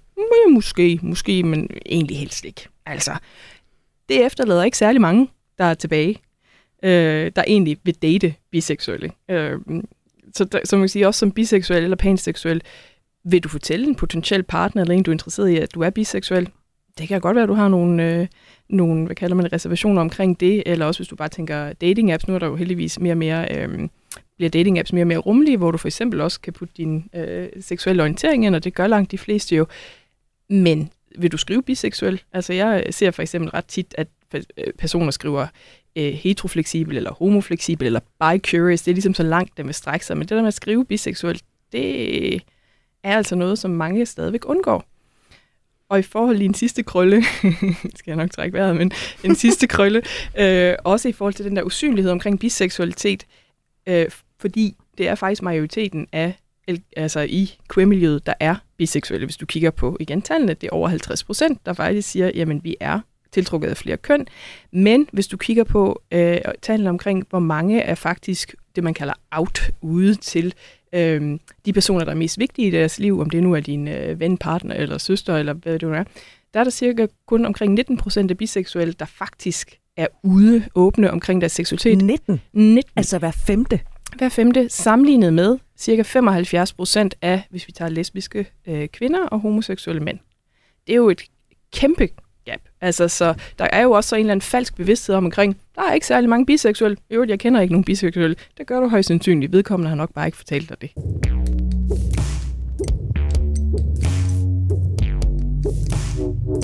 måske, måske, men egentlig helst ikke. Altså, det efterlader ikke særlig mange, der er tilbage, øh, der egentlig vil date biseksuelle. Øh, så, der, så man kan sige, også som biseksuel eller panseksuel, vil du fortælle en potentiel partner, eller en, du er interesseret i, at du er biseksuel? Det kan godt være, at du har nogle, øh, nogle hvad kalder man, reservationer omkring det, eller også hvis du bare tænker dating apps, nu er der jo heldigvis mere og mere, øh, bliver dating apps mere og mere rummelige, hvor du for eksempel også kan putte din øh, seksuelle orientering ind, og det gør langt de fleste jo. Men vil du skrive biseksuel? Altså jeg ser for eksempel ret tit, at personer skriver øh, heterofleksibel, eller homofleksibel, eller bi-curious. Det er ligesom så langt, det vil strække sig. Men det der med at skrive biseksuel, det er altså noget, som mange stadigvæk undgår. Og i forhold til en sidste krølle, skal jeg nok trække vejret, men en sidste krølle, øh, også i forhold til den der usynlighed omkring biseksualitet, øh, fordi det er faktisk majoriteten af altså i queer-miljøet, der er biseksuelle. Hvis du kigger på igen tallene, det er over 50 procent, der faktisk siger, jamen vi er tiltrukket af flere køn. Men hvis du kigger på øh, tallene omkring, hvor mange er faktisk det, man kalder out ude til øh, de personer, der er mest vigtige i deres liv, om det nu er din øh, ven, partner eller søster, eller hvad det nu er, der er der cirka kun omkring 19 procent af biseksuelle, der faktisk er ude åbne omkring deres seksualitet. 19? 19. Altså hver femte? Hver femte, sammenlignet med cirka 75 procent af, hvis vi tager lesbiske øh, kvinder og homoseksuelle mænd. Det er jo et kæmpe gap. Altså, så der er jo også en eller anden falsk bevidsthed om omkring, der er ikke særlig mange biseksuelle. Jo, jeg kender ikke nogen biseksuelle. Det gør du højst sandsynligt. Vedkommende har nok bare ikke fortalt dig det.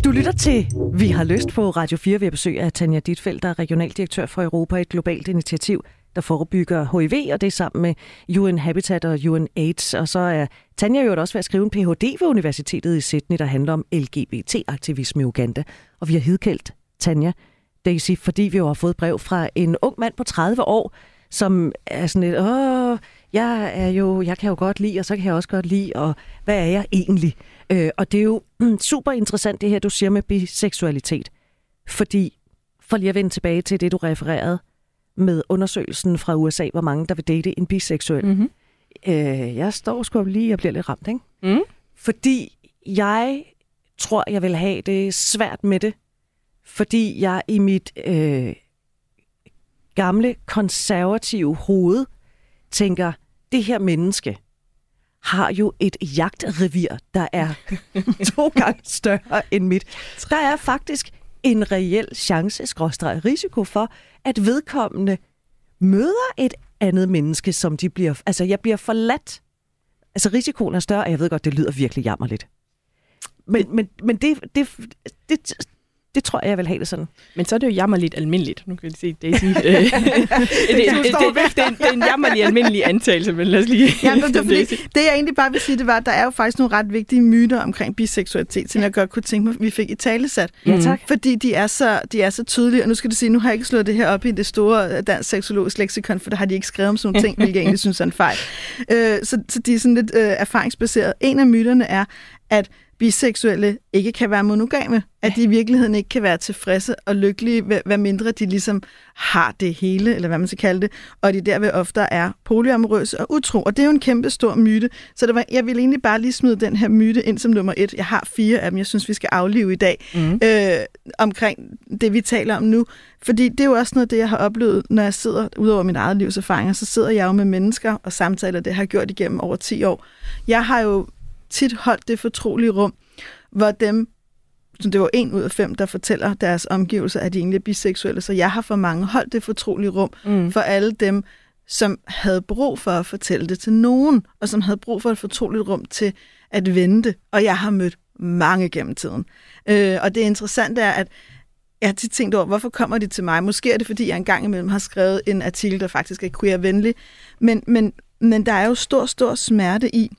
Du lytter til Vi har lyst på Radio 4 ved besøg af Tanja Ditfeldt, der er regionaldirektør for Europa, et globalt initiativ, der forebygger HIV, og det er sammen med UN Habitat og UN AIDS. Og så er Tanja jo også ved at skrive en Ph.D. ved Universitetet i Sydney, der handler om LGBT-aktivisme i Uganda. Og vi har hidkaldt Tanja Daisy, fordi vi jo har fået brev fra en ung mand på 30 år, som er sådan lidt, åh, jeg er jo, jeg kan jo godt lide, og så kan jeg også godt lide, og hvad er jeg egentlig? Øh, og det er jo super interessant det her, du siger med biseksualitet. Fordi, for lige at vende tilbage til det, du refererede, med undersøgelsen fra USA, hvor mange der vil date en biseksuel. Mm-hmm. Øh, jeg står sgu lige og bliver lidt ramt, ikke? Mm. Fordi jeg tror, jeg vil have det svært med det, fordi jeg i mit øh, gamle konservative hoved tænker, det her menneske har jo et jagtrevir, der er to gange større end mit. Der er faktisk en reel chance, skråstreg risiko for, at vedkommende møder et andet menneske, som de bliver... Altså, jeg bliver forladt. Altså, risikoen er større, og jeg ved godt, det lyder virkelig jammerligt. Men, men, men det, det, det, det tror jeg, jeg vil have det sådan. Men så er det jo jammerligt almindeligt. Nu kan vi se Daisy. det, det, det, det, det, er en jammerlig almindelig antagelse, men lad os lige... Ja, men det, fordi, det jeg egentlig bare vil sige, det var, at der er jo faktisk nogle ret vigtige myter omkring biseksualitet, som jeg godt kunne tænke mig, vi fik i talesat. Ja, tak. Fordi de er, så, de er så tydelige, og nu skal du sige, nu har jeg ikke slået det her op i det store dansk seksologisk leksikon, for der har de ikke skrevet om sådan nogle ting, hvilket jeg egentlig synes er en fejl. Øh, så, så de er sådan lidt øh, erfaringsbaseret. En af myterne er, at biseksuelle ikke kan være monogame, at de i virkeligheden ikke kan være tilfredse og lykkelige, hvad mindre de ligesom har det hele, eller hvad man skal kalde det, og de derved ofte er polyamorøse og utro. Og det er jo en kæmpe stor myte. Så det var, jeg vil egentlig bare lige smide den her myte ind som nummer et. Jeg har fire af dem, jeg synes, vi skal aflive i dag, mm. øh, omkring det, vi taler om nu. Fordi det er jo også noget det, jeg har oplevet, når jeg sidder, ud over min eget livserfaringer, så sidder jeg jo med mennesker og samtaler, det har jeg gjort igennem over 10 år. Jeg har jo tit holdt det fortrolige rum, hvor dem, som det var en ud af fem, der fortæller deres omgivelser, at de egentlig er biseksuelle. Så jeg har for mange holdt det fortrolige rum mm. for alle dem, som havde brug for at fortælle det til nogen, og som havde brug for et fortroligt rum til at vente. Og jeg har mødt mange gennem tiden. Øh, og det interessante er, at jeg har tit tænkt over, hvorfor kommer de til mig? Måske er det, fordi jeg engang imellem har skrevet en artikel, der faktisk er queer-venlig. Men, men, men der er jo stor, stor smerte i,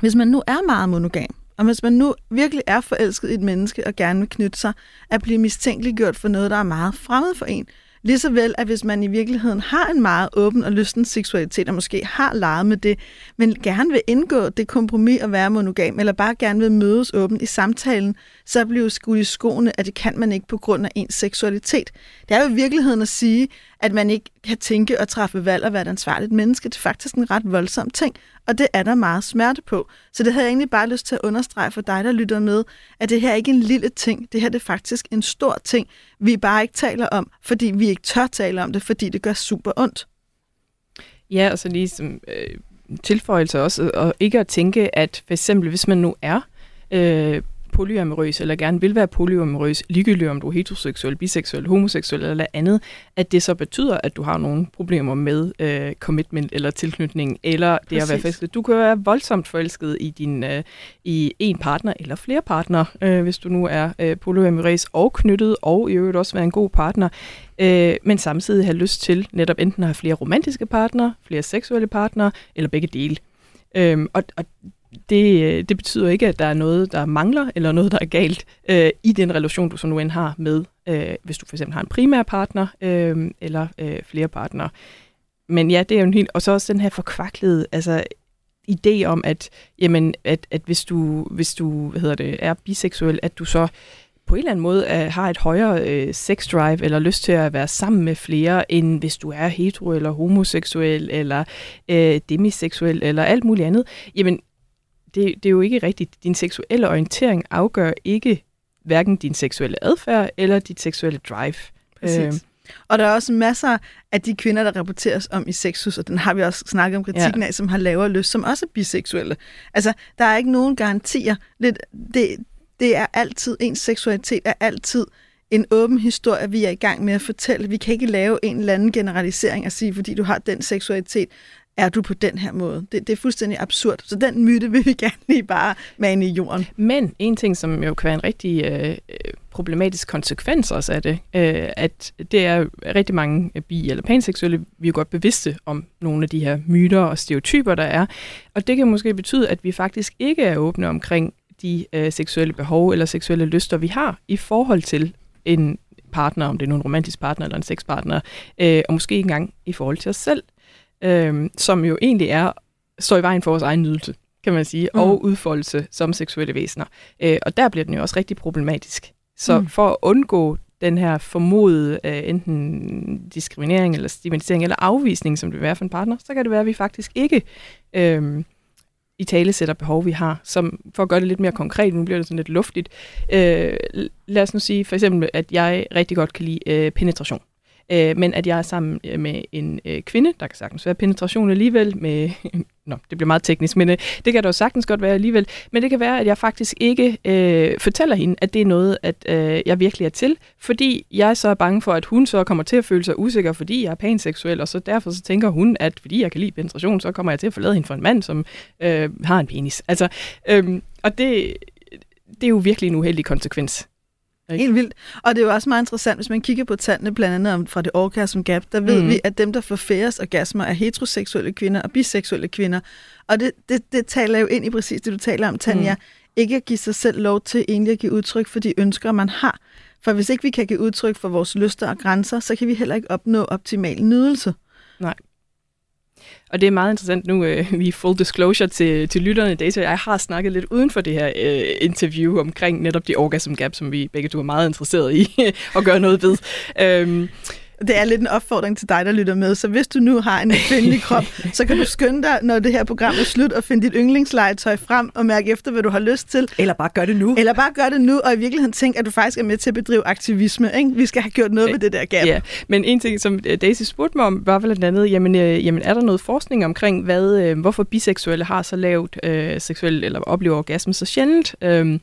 hvis man nu er meget monogam, og hvis man nu virkelig er forelsket i et menneske og gerne vil knytte sig, at blive mistænkeliggjort for noget, der er meget fremmed for en, Lige så vel, at hvis man i virkeligheden har en meget åben og lysten seksualitet, og måske har leget med det, men gerne vil indgå det kompromis at være monogam, eller bare gerne vil mødes åbent i samtalen, så bliver skudt i skoene, at det kan man ikke på grund af ens seksualitet. Det er jo i virkeligheden at sige, at man ikke kan tænke og træffe valg og være et ansvarligt menneske. Det er faktisk en ret voldsom ting, og det er der meget smerte på. Så det havde jeg egentlig bare lyst til at understrege for dig, der lytter med, at det her er ikke en lille ting. Det her det er faktisk en stor ting, vi bare ikke taler om, fordi vi ikke tør tale om det, fordi det gør super ondt. Ja, og så lige som øh, tilføjelse også, og ikke at tænke, at for eksempel, hvis man nu er øh, polyamorøs, eller gerne vil være polyamorøs, ligegyldigt om du er heteroseksuel, biseksuel, homoseksuel eller andet, at det så betyder, at du har nogle problemer med øh, commitment eller tilknytning, eller det Præcis. at være forelsket. Du kan være voldsomt forelsket i din øh, i en partner eller flere partner, øh, hvis du nu er øh, polyamorøs og knyttet, og i øvrigt også være en god partner, øh, men samtidig have lyst til netop enten at have flere romantiske partnere, flere seksuelle partnere, eller begge dele. Øhm, og, og det, øh, det betyder ikke, at der er noget, der mangler, eller noget, der er galt øh, i den relation, du så nu end har med, øh, hvis du for eksempel har en primær partner, øh, eller øh, flere partnere. Men ja, det er jo en helt... Og så også den her forkvaklede altså, idé om, at, jamen, at, at hvis du, hvis du hvad hedder det, er biseksuel, at du så på en eller anden måde uh, har et højere øh, sex drive eller lyst til at være sammen med flere, end hvis du er hetero eller homoseksuel eller øh, demiseksuel eller alt muligt andet, jamen det, det er jo ikke rigtigt. Din seksuelle orientering afgør ikke hverken din seksuelle adfærd eller dit seksuelle drive. Præcis. Øh. Og der er også masser af de kvinder, der rapporteres om i sexus, og den har vi også snakket om kritikken ja. af, som har lavere lyst, som også er biseksuelle. Altså, der er ikke nogen garantier. Det, det, det er altid, ens seksualitet er altid en åben historie, vi er i gang med at fortælle. Vi kan ikke lave en eller anden generalisering og sige, fordi du har den seksualitet, er du på den her måde. Det, det er fuldstændig absurd. Så den myte vil vi gerne lige bare mane i jorden. Men en ting, som jo kan være en rigtig øh, problematisk konsekvens også af det, øh, at det er rigtig mange bi- eller panseksuelle, vi er godt bevidste om nogle af de her myter og stereotyper, der er. Og det kan måske betyde, at vi faktisk ikke er åbne omkring de øh, seksuelle behov eller seksuelle lyster, vi har i forhold til en partner, om det er en romantisk partner eller en sexpartner, øh, og måske ikke engang i forhold til os selv øh, som jo egentlig er står i vejen for vores egen nydelse, kan man sige, mm. og udfoldelse som seksuelle væsener. Øh, og der bliver den jo også rigtig problematisk. Så mm. for at undgå den her formodede øh, enten diskriminering eller stigmatisering eller afvisning, som det vil være for en partner, så kan det være, at vi faktisk ikke øh, i tale sætter behov, vi har. Som, for at gøre det lidt mere konkret, nu bliver det sådan lidt luftigt. Øh, lad os nu sige for eksempel, at jeg rigtig godt kan lide øh, penetration. Øh, men at jeg er sammen øh, med en øh, kvinde, der kan sagtens være penetration alligevel med... Nå, det bliver meget teknisk, men øh, det kan dog sagtens godt være alligevel. Men det kan være, at jeg faktisk ikke øh, fortæller hende, at det er noget, at øh, jeg virkelig er til, fordi jeg så er bange for, at hun så kommer til at føle sig usikker, fordi jeg er panseksuel, og så derfor så tænker hun, at fordi jeg kan lide penetration, så kommer jeg til at forlade hende for en mand, som øh, har en penis. Altså, øh, og det, det er jo virkelig en uheldig konsekvens ikke? Helt vildt. Og det er jo også meget interessant, hvis man kigger på tallene, blandt andet om, fra det orgasm gap, der ved mm. vi, at dem, der får færrest orgasmer, er heteroseksuelle kvinder og biseksuelle kvinder. Og det, det, det taler jo ind i præcis det, du taler om, Tanja. Mm. Ikke at give sig selv lov til egentlig at give udtryk for de ønsker, man har. For hvis ikke vi kan give udtryk for vores lyster og grænser, så kan vi heller ikke opnå optimal nydelse. Nej. Og det er meget interessant nu, øh, vi full disclosure til, til lytterne i data. Jeg har snakket lidt uden for det her øh, interview omkring netop de orgasm gap, som vi begge to er meget interesseret i at gøre noget ved. Øhm, det er lidt en opfordring til dig, der lytter med. Så hvis du nu har en kvindelig krop, så kan du skynde dig, når det her program er slut, og finde dit yndlingslegetøj frem og mærke efter, hvad du har lyst til. Eller bare gør det nu. Eller bare gør det nu, og i virkeligheden tænk, at du faktisk er med til at bedrive aktivisme. Ikke? Vi skal have gjort noget ved det der gap. Ja, men en ting, som øh, Daisy spurgte mig om, var vel blandt andet, jamen, øh, jamen er der noget forskning omkring, hvad, øh, hvorfor biseksuelle har så lavt øh, seksuel, eller oplever orgasme så sjældent? Øh,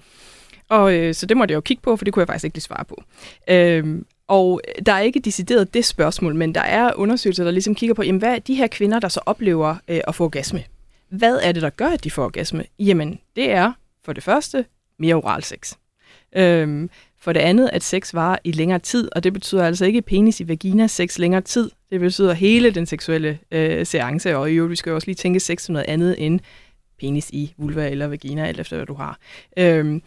og øh, så det måtte jeg jo kigge på, for det kunne jeg faktisk ikke lige svare på. Øh, og der er ikke decideret det spørgsmål, men der er undersøgelser, der ligesom kigger på, jamen, hvad er de her kvinder, der så oplever øh, at få orgasme? Hvad er det, der gør, at de får orgasme? Jamen, det er for det første mere oral sex. Øhm, for det andet, at sex varer i længere tid, og det betyder altså ikke penis i vagina sex længere tid. Det betyder hele den seksuelle øh, seance, og i øvrigt, vi skal jo også lige tænke sex som noget andet end penis i vulva eller vagina, alt efter hvad du har. Øhm,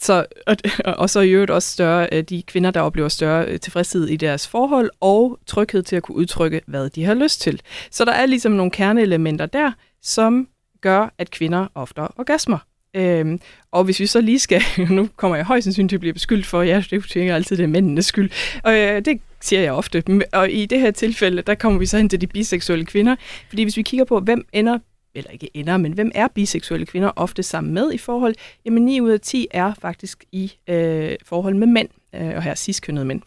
så, og, og så i øvrigt også større, øh, de kvinder, der oplever større øh, tilfredshed i deres forhold, og tryghed til at kunne udtrykke, hvad de har lyst til. Så der er ligesom nogle kerneelementer der, som gør, at kvinder ofte orgasmer. Øhm, og hvis vi så lige skal, nu kommer jeg højst sandsynligt til at blive beskyldt for, ja, det tænker altid, det er mændenes skyld. Og øh, det siger jeg ofte. Og i det her tilfælde, der kommer vi så hen til de biseksuelle kvinder. Fordi hvis vi kigger på, hvem ender eller ikke ender, men hvem er biseksuelle kvinder ofte sammen med i forhold? Jamen 9 ud af 10 er faktisk i øh, forhold med mænd, øh, og her cis-kønnede mænd.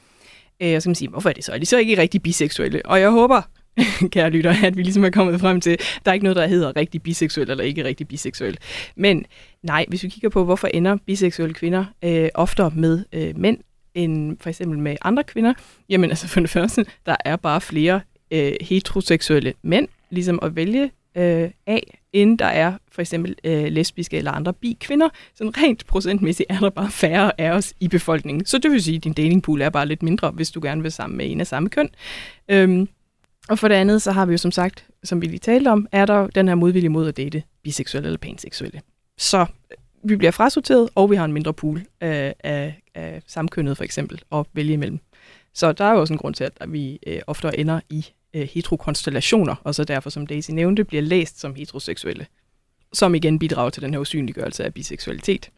Øh, og så kan man sige, hvorfor er det så? Er de så ikke rigtig biseksuelle? Og jeg håber, kære lytter, at vi ligesom er kommet frem til, at der er ikke noget, der hedder rigtig biseksuel eller ikke rigtig biseksuel. Men nej, hvis vi kigger på, hvorfor ender biseksuelle kvinder øh, oftere med øh, mænd, end for eksempel med andre kvinder, jamen altså for det første, der er bare flere øh, heteroseksuelle mænd, ligesom at vælge øh, af, end der er for eksempel øh, lesbiske eller andre bi-kvinder. Så rent procentmæssigt er der bare færre af os i befolkningen. Så det vil sige, at din datingpool er bare lidt mindre, hvis du gerne vil sammen med en af samme køn. Øhm, og for det andet, så har vi jo som sagt, som vi lige talte om, er der den her modvilje mod at date biseksuelle eller panseksuelle. Så øh, vi bliver frasorteret, og vi har en mindre pool øh, af, af samkønnet for eksempel at vælge imellem. Så der er jo også en grund til, at vi øh, ofte ender i øh, heterokonstellationer, og så derfor, som Daisy nævnte, bliver læst som heteroseksuelle, som igen bidrager til den her usynliggørelse af biseksualitet.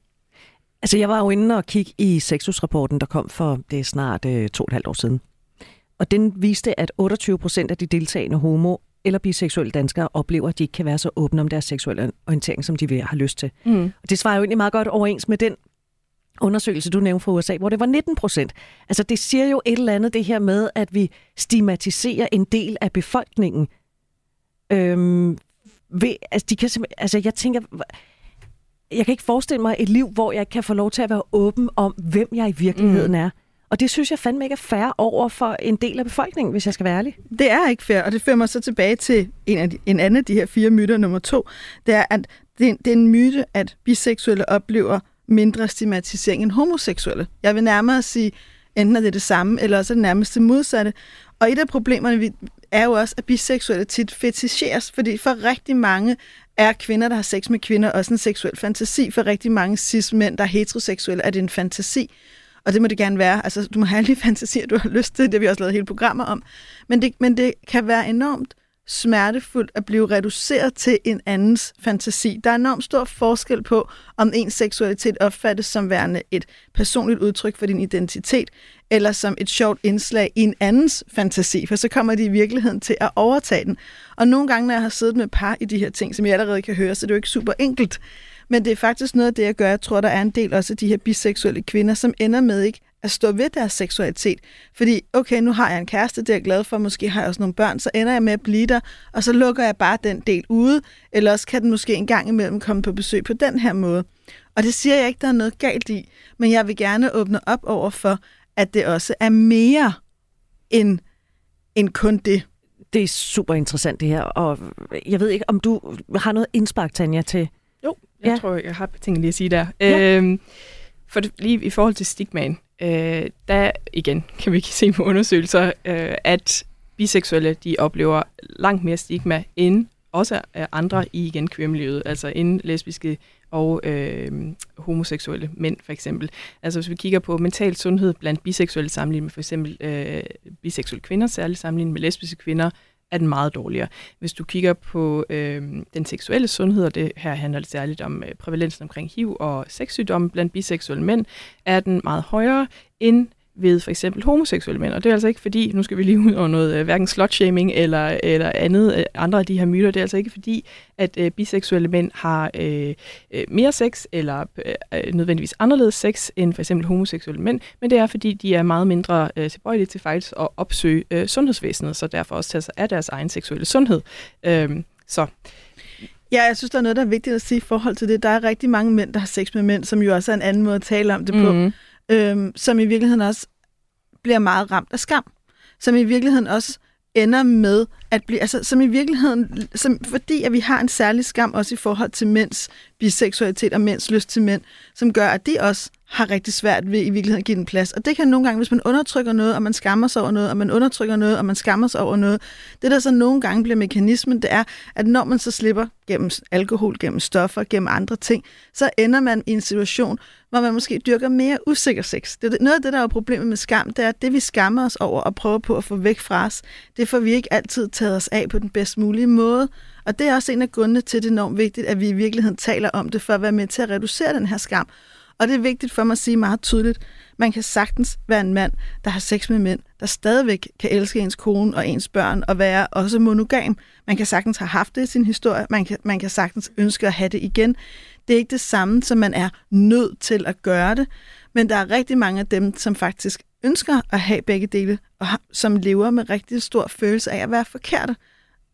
Altså, jeg var jo inde og kigge i sexusrapporten, der kom for det er snart øh, to og et halvt år siden. Og den viste, at 28 procent af de deltagende homo- eller biseksuelle danskere oplever, at de ikke kan være så åbne om deres seksuelle orientering, som de vil have lyst til. Mm. Og det svarer jo egentlig meget godt overens med den undersøgelse, du nævnte fra USA, hvor det var 19 procent. Altså det siger jo et eller andet det her med, at vi stigmatiserer en del af befolkningen. Øhm, ved, altså, de kan altså jeg tænker, jeg kan ikke forestille mig et liv, hvor jeg kan få lov til at være åben om, hvem jeg i virkeligheden mm. er. Og det synes jeg fandme ikke er fair over for en del af befolkningen, hvis jeg skal være ærlig. Det er ikke fair, og det fører mig så tilbage til en, af de, en anden af de her fire myter, nummer to. Det er, at det, det er en myte, at biseksuelle oplever mindre stigmatisering end homoseksuelle. Jeg vil nærmere sige, enten er det det samme, eller også er det nærmest det modsatte. Og et af problemerne er jo også, at biseksuelle tit fetisheres, fordi for rigtig mange er kvinder, der har sex med kvinder, også en seksuel fantasi. For rigtig mange cis-mænd, der er heteroseksuelle, er det en fantasi. Og det må det gerne være. Altså, du må have alle de fantasier, du har lyst til. Det har vi også lavet hele programmer om. Men det, men det kan være enormt smertefuldt at blive reduceret til en andens fantasi. Der er enormt stor forskel på, om ens seksualitet opfattes som værende et personligt udtryk for din identitet, eller som et sjovt indslag i en andens fantasi, for så kommer de i virkeligheden til at overtage den. Og nogle gange, når jeg har siddet med par i de her ting, som jeg allerede kan høre, så det er jo ikke super enkelt. Men det er faktisk noget af det, jeg gør. Jeg tror, der er en del også af de her biseksuelle kvinder, som ender med ikke at stå ved deres seksualitet. Fordi, okay, nu har jeg en kæreste, det er jeg glad for, måske har jeg også nogle børn, så ender jeg med at blive der, og så lukker jeg bare den del ude, eller også kan den måske en gang imellem komme på besøg på den her måde. Og det siger jeg ikke, der er noget galt i, men jeg vil gerne åbne op over for, at det også er mere end, end kun det. Det er super interessant det her, og jeg ved ikke, om du har noget indspark, Tanja, til... Jeg ja. tror, jeg har ting lige at sige der. Ja. Øhm, for det, lige i forhold til stigmaen, øh, der igen kan vi se på undersøgelser, øh, at biseksuelle de oplever langt mere stigma end også andre i igen queer altså end lesbiske og øh, homoseksuelle mænd for eksempel. Altså hvis vi kigger på mental sundhed blandt biseksuelle sammenlignet med for eksempel øh, biseksuelle kvinder, særligt sammenlignet med lesbiske kvinder, er den meget dårligere. Hvis du kigger på øh, den seksuelle sundhed, og det her handler det særligt om øh, prævalensen omkring HIV og sexsygdomme blandt biseksuelle mænd, er den meget højere end ved for eksempel homoseksuelle mænd. Og det er altså ikke fordi, nu skal vi lige ud over noget, øh, hverken slutshaming eller, eller andet, øh, andre af de her myter, det er altså ikke fordi, at øh, biseksuelle mænd har øh, øh, mere sex, eller øh, nødvendigvis anderledes sex end for eksempel homoseksuelle mænd, men det er fordi, de er meget mindre øh, tilbøjelige til faktisk at opsøge øh, sundhedsvæsenet, så derfor også tage sig af deres egen seksuelle sundhed. Øh, så Ja, jeg synes, der er noget, der er vigtigt at sige i forhold til det. Der er rigtig mange mænd, der har sex med mænd, som jo også er en anden måde at tale om det på øh, som i virkeligheden også bliver meget ramt af skam. Som i virkeligheden også ender med at blive, altså som i virkeligheden, som, fordi at vi har en særlig skam også i forhold til mænds biseksualitet og mænds lyst til mænd, som gør, at de også har rigtig svært ved i virkeligheden at give den plads. Og det kan nogle gange, hvis man undertrykker noget, og man skammer sig over noget, og man undertrykker noget, og man skammer sig over noget, det der så nogle gange bliver mekanismen, det er, at når man så slipper gennem alkohol, gennem stoffer, gennem andre ting, så ender man i en situation, hvor man måske dyrker mere usikker sex. Det er noget af det, der er problemet med skam, det er, at det vi skammer os over og prøver på at få væk fra os, det får vi ikke altid taget os af på den bedst mulige måde. Og det er også en af grundene til, at det er enormt vigtigt, at vi i virkeligheden taler om det, for at være med til at reducere den her skam. Og det er vigtigt for mig at sige meget tydeligt. Man kan sagtens være en mand, der har sex med mænd, der stadigvæk kan elske ens kone og ens børn og være også monogam. Man kan sagtens have haft det i sin historie. Man kan, man kan sagtens ønske at have det igen. Det er ikke det samme, som man er nødt til at gøre det. Men der er rigtig mange af dem, som faktisk ønsker at have begge dele, og som lever med rigtig stor følelse af at være forkerte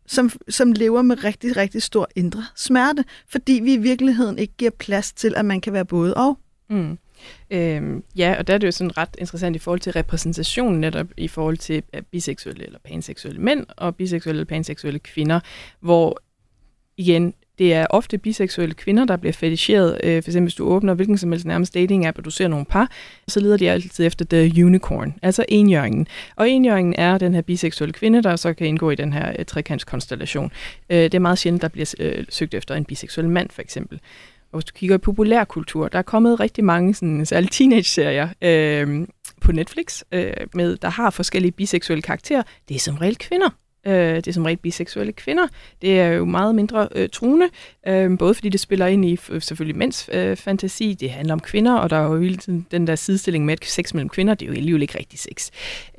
som, som lever med rigtig, rigtig stor indre smerte, fordi vi i virkeligheden ikke giver plads til, at man kan være både og. Mm. Øhm, ja, og der er det jo sådan ret interessant i forhold til repræsentationen netop i forhold til biseksuelle eller panseksuelle mænd og biseksuelle eller panseksuelle kvinder, hvor igen, det er ofte biseksuelle kvinder, der bliver feticheret. Øh, for eksempel hvis du åbner hvilken som helst nærmest dating-app, og du ser nogle par, så leder de altid efter the unicorn, altså enjørningen. Og enjørningen er den her biseksuelle kvinde, der så kan indgå i den her øh, trekantskonstellation. Øh, det er meget sjældent, der bliver øh, søgt efter en biseksuel mand, for eksempel. Og hvis du kigger i populærkultur, der er kommet rigtig mange sådan, særligt teenage-serier øh, på Netflix, øh, med, der har forskellige biseksuelle karakterer. Det er som regel kvinder. Øh, det er som regel biseksuelle kvinder. Det er jo meget mindre øh, truende, øh, både fordi det spiller ind i selvfølgelig mænds øh, fantasi, det handler om kvinder, og der er jo hele tiden den der sidestilling med, at sex mellem kvinder, det er jo alligevel ikke rigtig sex.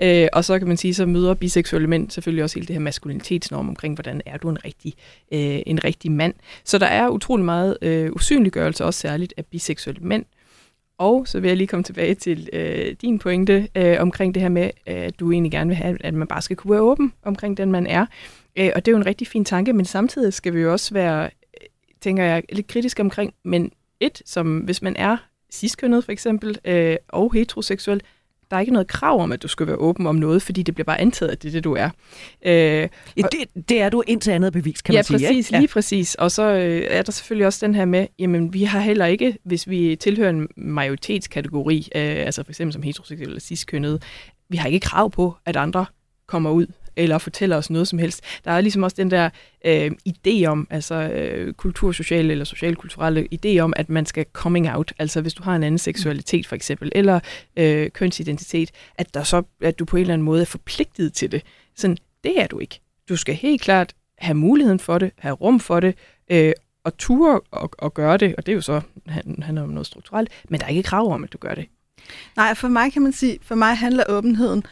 Øh, og så kan man sige, så møder biseksuelle mænd selvfølgelig også hele det her maskulinitetsnorm omkring, hvordan er du en rigtig, øh, en rigtig mand. Så der er utrolig meget øh, usynliggørelse, også særligt af biseksuelle mænd, og så vil jeg lige komme tilbage til øh, din pointe øh, omkring det her med, at du egentlig gerne vil have, at man bare skal kunne være åben omkring den, man er. Øh, og det er jo en rigtig fin tanke, men samtidig skal vi jo også være, øh, tænker jeg, lidt kritisk omkring, men et, som hvis man er ciskønnet for eksempel, øh, og heteroseksuel, der er ikke noget krav om, at du skal være åben om noget, fordi det bliver bare antaget, at det er det, du er. Øh, og, det, det er du indtil andet bevis, kan ja, man sige. Præcis, ikke? Ja, lige præcis. Og så øh, er der selvfølgelig også den her med, jamen vi har heller ikke, hvis vi tilhører en majoritetskategori, øh, altså for eksempel som heteroseksuel eller ciskønnet, vi har ikke krav på, at andre kommer ud eller fortæller os noget som helst. Der er ligesom også den der øh, idé om, altså øh, kultursociale eller socialkulturelle idé om, at man skal coming out, altså hvis du har en anden seksualitet for eksempel, eller øh, kønsidentitet, at, der så, at du på en eller anden måde er forpligtet til det. Sådan, det er du ikke. Du skal helt klart have muligheden for det, have rum for det, øh, og ture og, og gøre det, og det er jo så han handler om noget strukturelt, men der er ikke krav om, at du gør det. Nej, for mig kan man sige, for mig handler åbenheden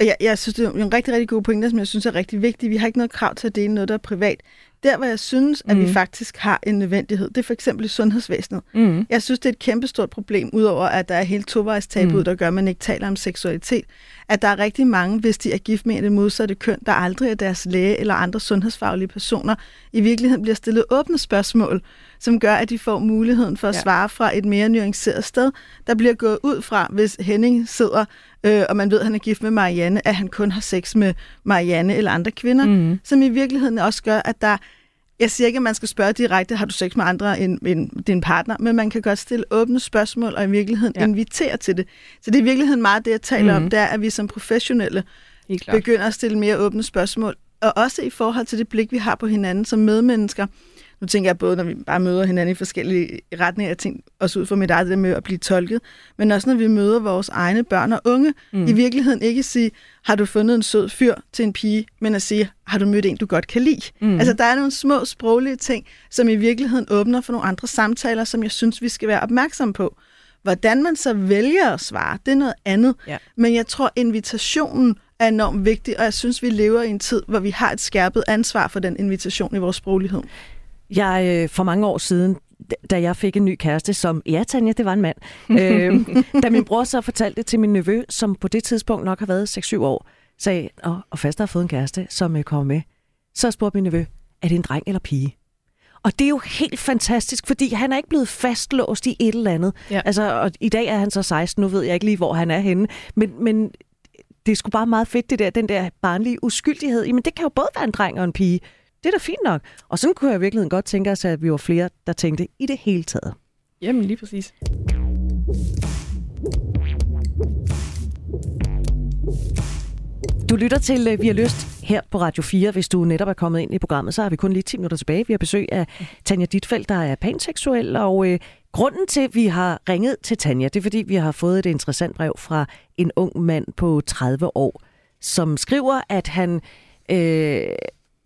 jeg, jeg synes, det er en rigtig, rigtig god pointe, som jeg synes er rigtig vigtig. Vi har ikke noget krav til at dele noget, der er privat. Der, hvor jeg synes, at mm. vi faktisk har en nødvendighed, det er for eksempel i sundhedsvæsenet. Mm. Jeg synes, det er et kæmpestort problem, udover at der er helt tovejstabuet, mm. der gør, at man ikke taler om seksualitet. At der er rigtig mange, hvis de er gift med det modsatte køn, der aldrig er deres læge eller andre sundhedsfaglige personer, i virkeligheden bliver stillet åbne spørgsmål, som gør, at de får muligheden for at ja. svare fra et mere nuanceret sted. Der bliver gået ud fra, hvis Henning sidder øh, og man ved, at han er gift med Marianne, at han kun har sex med Marianne eller andre kvinder, mm. som i virkeligheden også gør, at der jeg siger ikke, at man skal spørge direkte, har du sex med andre end, end din partner, men man kan godt stille åbne spørgsmål og i virkeligheden ja. invitere til det. Så det er i virkeligheden meget det, jeg taler mm. om, det er, at vi som professionelle begynder at stille mere åbne spørgsmål. Og også i forhold til det blik, vi har på hinanden som medmennesker nu tænker jeg både, når vi bare møder hinanden i forskellige retninger, jeg tænker også ud fra mit eget det med at blive tolket, men også når vi møder vores egne børn og unge, mm. i virkeligheden ikke sige, har du fundet en sød fyr til en pige, men at sige, har du mødt en, du godt kan lide? Mm. Altså, der er nogle små sproglige ting, som i virkeligheden åbner for nogle andre samtaler, som jeg synes, vi skal være opmærksomme på. Hvordan man så vælger at svare, det er noget andet. Ja. Men jeg tror, invitationen er enormt vigtig, og jeg synes, vi lever i en tid, hvor vi har et skærpet ansvar for den invitation i vores sproglighed. Jeg øh, for mange år siden, da jeg fik en ny kæreste, som, ja Tanja, det var en mand, øh, da min bror så fortalte det til min nevø, som på det tidspunkt nok har været 6-7 år, sagde, og, og fast har fået en kæreste, som øh, kommer med, så spurgte min nevø, er det en dreng eller pige? Og det er jo helt fantastisk, fordi han er ikke blevet fastlåst i et eller andet. Ja. Altså, og i dag er han så 16, nu ved jeg ikke lige, hvor han er henne. Men, men det er sgu bare meget fedt, det der, den der barnlige uskyldighed. Jamen, det kan jo både være en dreng og en pige. Det er da fint nok. Og sådan kunne jeg i virkeligheden godt tænke os, at vi var flere, der tænkte i det hele taget. Jamen, lige præcis. Du lytter til øh, Vi har lyst her på Radio 4. Hvis du netop er kommet ind i programmet, så har vi kun lige 10 minutter tilbage. Vi har besøg af Tanja Ditfeldt, der er panseksuel, og øh, grunden til, at vi har ringet til Tanja, det er, fordi vi har fået et interessant brev fra en ung mand på 30 år, som skriver, at han øh,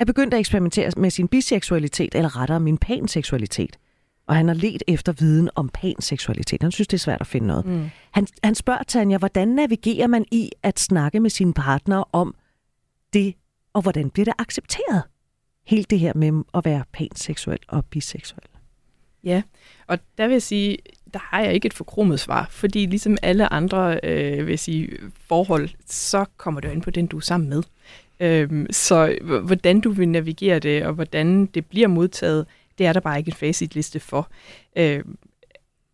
er begyndt at eksperimentere med sin biseksualitet, eller rettere min panseksualitet og han har let efter viden om panseksualitet. Han synes, det er svært at finde noget. Mm. Han, han spørger Tanja, hvordan navigerer man i at snakke med sine partnere om det, og hvordan bliver det accepteret? Helt det her med at være panseksuel og biseksuel. Ja, og der vil jeg sige, der har jeg ikke et forkromet svar, fordi ligesom alle andre øh, vil sige, forhold, så kommer det ind på den, du er sammen med. Øhm, så hvordan du vil navigere det, og hvordan det bliver modtaget, det er der bare ikke en facitliste for. Øh,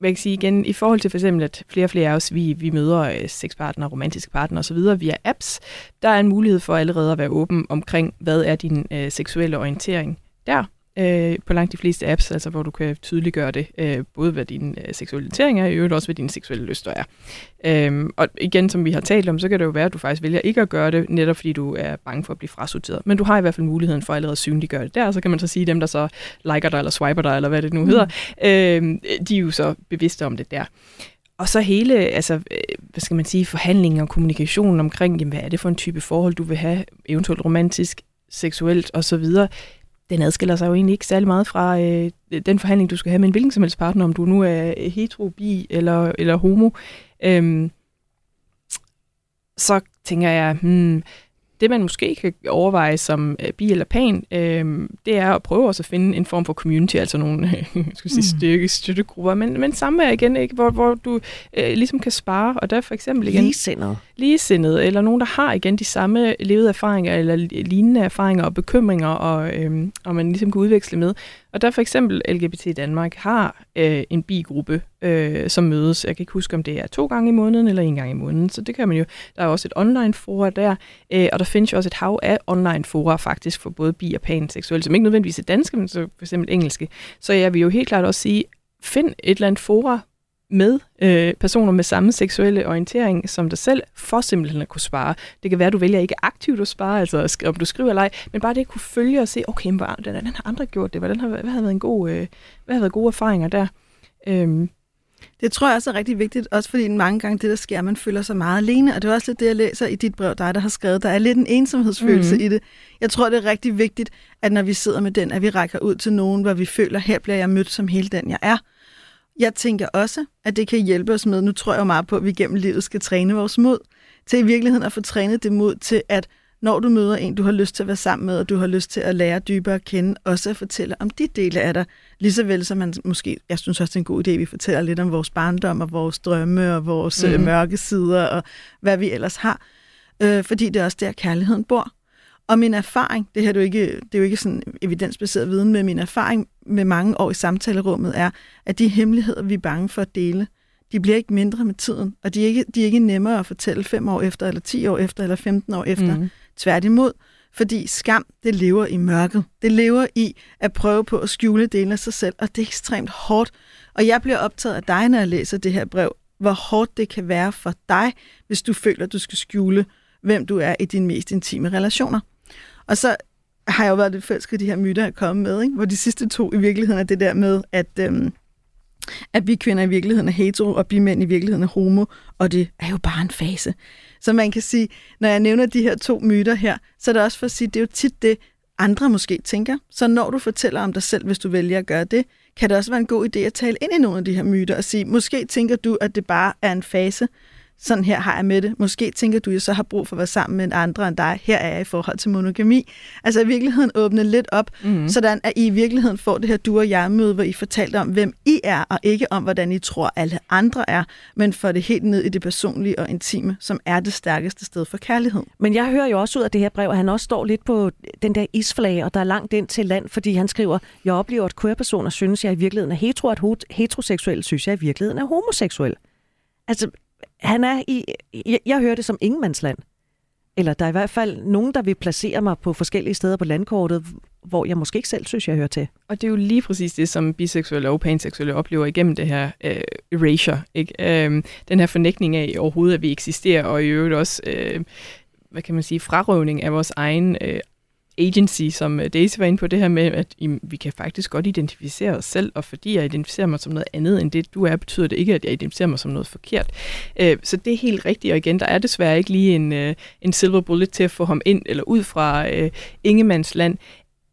jeg kan sige igen, i forhold til for eksempel, at flere og flere af os, vi, vi møder sexpartner, sexpartnere, romantiske partnere osv. via apps, der er en mulighed for allerede at være åben omkring, hvad er din øh, seksuelle orientering der øh, på langt de fleste apps, altså hvor du kan tydeliggøre det, øh, både hvad din øh, seksualisering er, og i øvrigt også hvad dine seksuelle lyster er. Øhm, og igen, som vi har talt om, så kan det jo være, at du faktisk vælger ikke at gøre det, netop fordi du er bange for at blive frasorteret. Men du har i hvert fald muligheden for at allerede synliggøre det der, så kan man så sige, dem der så liker dig, eller swiper dig, eller hvad det nu mm. hedder, øh, de er jo så bevidste om det der. Og så hele, altså, øh, hvad skal man sige, forhandlingen og kommunikationen omkring, jamen, hvad er det for en type forhold, du vil have, eventuelt romantisk, seksuelt osv., den adskiller sig jo egentlig ikke særlig meget fra øh, den forhandling, du skal have med en hvilken som helst partner, om du nu er hetero, bi eller, eller homo. Øhm, så tænker jeg, hmm, det man måske kan overveje som uh, bi eller pan, øh, det er at prøve også at finde en form for community, altså nogle skal sige, mm. styrke, støttegrupper, men, men samvær igen, ikke? Hvor, hvor du øh, ligesom kan spare, og der for eksempel igen... Ligesindet. Ligesindet, eller nogen, der har igen de samme levede erfaringer, eller lignende erfaringer og bekymringer, og, øh, og man ligesom kan udveksle med. Og der for eksempel LGBT Danmark har øh, en bigruppe, øh, som mødes. Jeg kan ikke huske, om det er to gange i måneden eller en gang i måneden. Så det kan man jo. Der er også et online fora der, øh, og der findes jo også et hav af online fora faktisk for både bi og panseksuelle, som ikke nødvendigvis er danske, men så for eksempel engelske. Så jeg vil jo helt klart også sige, find et eller andet fora, med øh, personer med samme seksuelle orientering som dig selv, for simpelthen at kunne spare. Det kan være, at du vælger ikke aktivt at spare, altså om du skriver eller ej, men bare det at kunne følge og se, okay, hvordan, har andre gjort det? Hvordan har, hvad har været en god, øh, hvad har været gode erfaringer der? Øhm. Det tror jeg også er rigtig vigtigt, også fordi mange gange det, der sker, man føler sig meget alene, og det er også lidt det, jeg læser i dit brev, dig, der har skrevet, der er lidt en ensomhedsfølelse mm-hmm. i det. Jeg tror, det er rigtig vigtigt, at når vi sidder med den, at vi rækker ud til nogen, hvor vi føler, her bliver jeg mødt som hele den, jeg er. Jeg tænker også, at det kan hjælpe os med, nu tror jeg jo meget på, at vi gennem livet skal træne vores mod, til i virkeligheden at få trænet det mod til, at når du møder en, du har lyst til at være sammen med, og du har lyst til at lære dybere at kende, også at fortælle om de dele af dig, lige så vel som man måske, jeg synes også, det er en god idé, at vi fortæller lidt om vores barndom, og vores drømme, og vores mm. mørke sider, og hvad vi ellers har. Øh, fordi det er også der, kærligheden bor. Og min erfaring, det her er jo ikke, det er jo ikke sådan evidensbaseret viden, men min erfaring med mange år i samtalerummet er, at de hemmeligheder, vi er bange for at dele, de bliver ikke mindre med tiden, og de er ikke, de er ikke nemmere at fortælle fem år efter, eller 10 år efter, eller 15 år efter. Mm. Tværtimod, fordi skam, det lever i mørket. Det lever i at prøve på at skjule dele af sig selv, og det er ekstremt hårdt. Og jeg bliver optaget af dig, når jeg læser det her brev, hvor hårdt det kan være for dig, hvis du føler, du skal skjule, hvem du er i dine mest intime relationer. Og så har jeg jo været lidt forelsket de her myter, jeg er kommet med, ikke? hvor de sidste to i virkeligheden er det der med, at, øhm, at vi kvinder i virkeligheden er hetero, og vi mænd i virkeligheden er homo, og det er jo bare en fase. Så man kan sige, når jeg nævner de her to myter her, så er det også for at sige, det er jo tit det, andre måske tænker. Så når du fortæller om dig selv, hvis du vælger at gøre det, kan det også være en god idé at tale ind i nogle af de her myter og sige, måske tænker du, at det bare er en fase, sådan her har jeg med det. Måske tænker du, at jeg så har brug for at være sammen med en andre end dig. Her er jeg i forhold til monogami. Altså i virkeligheden åbne lidt op, mm. sådan at I i virkeligheden får det her du og jeg møde, hvor I fortæller om, hvem I er, og ikke om, hvordan I tror, alle andre er, men får det helt ned i det personlige og intime, som er det stærkeste sted for kærlighed. Men jeg hører jo også ud af det her brev, at han også står lidt på den der isflage, og der er langt ind til land, fordi han skriver, jeg oplever, at queer-personer synes, jeg i virkeligheden er hetero, at heteroseksuel synes jeg i virkeligheden er homoseksuel. Altså, han er i, jeg, jeg hører det som ingenmandsland. Eller der er i hvert fald nogen, der vil placere mig på forskellige steder på landkortet, hvor jeg måske ikke selv synes, jeg hører til. Og det er jo lige præcis det, som biseksuelle og panseksuelle oplever igennem det her øh, erasure. Ikke? Øh, den her fornægtning af overhovedet, at vi eksisterer, og i øvrigt også, øh, hvad kan man sige, frarøvning af vores egen øh, agency, som øh, Daisy var inde på, det her med, at jamen, vi kan faktisk godt identificere os selv, og fordi jeg identificerer mig som noget andet end det, du er, betyder det ikke, at jeg identificerer mig som noget forkert. Øh, så det er helt rigtigt, og igen, der er desværre ikke lige en, øh, en silver bullet til at få ham ind eller ud fra øh, Ingemands land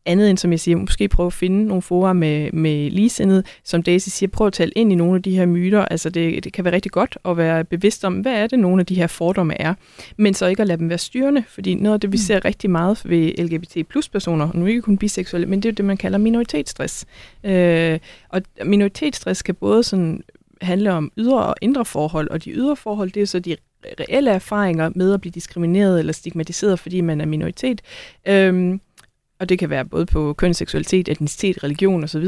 andet end, som jeg siger, måske prøve at finde nogle forer med, med ligesindet, som Daisy siger, prøv at tale ind i nogle af de her myter. Altså det, det kan være rigtig godt at være bevidst om, hvad er det, nogle af de her fordomme er, men så ikke at lade dem være styrende, fordi noget af det, vi mm. ser rigtig meget ved LGBT plus personer, nu ikke kun biseksuelle, men det er det, man kalder minoritetsstress. Øh, og minoritetsstress kan både sådan handle om ydre og indre forhold, og de ydre forhold, det er så de reelle erfaringer med at blive diskrimineret eller stigmatiseret, fordi man er minoritet. Øh, og det kan være både på køn, seksualitet, etnicitet, religion osv.,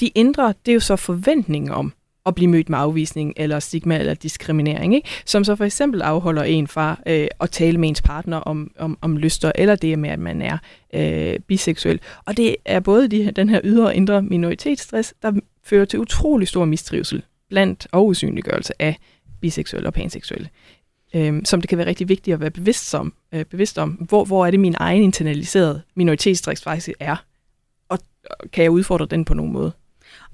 de indre, det er jo så forventningen om at blive mødt med afvisning eller stigma eller diskriminering, ikke? som så for eksempel afholder en fra øh, at tale med ens partner om, om, om lyster, eller det med, at man er øh, biseksuel. Og det er både de, den her ydre og indre minoritetsstress, der fører til utrolig stor mistrivsel blandt og usynliggørelse af biseksuelle og panseksuelle øh, som det kan være rigtig vigtigt at være bevidst om, øh, bevidst om hvor, hvor er det min egen internaliserede minoritetsdriks faktisk er, og, og kan jeg udfordre den på nogen måde.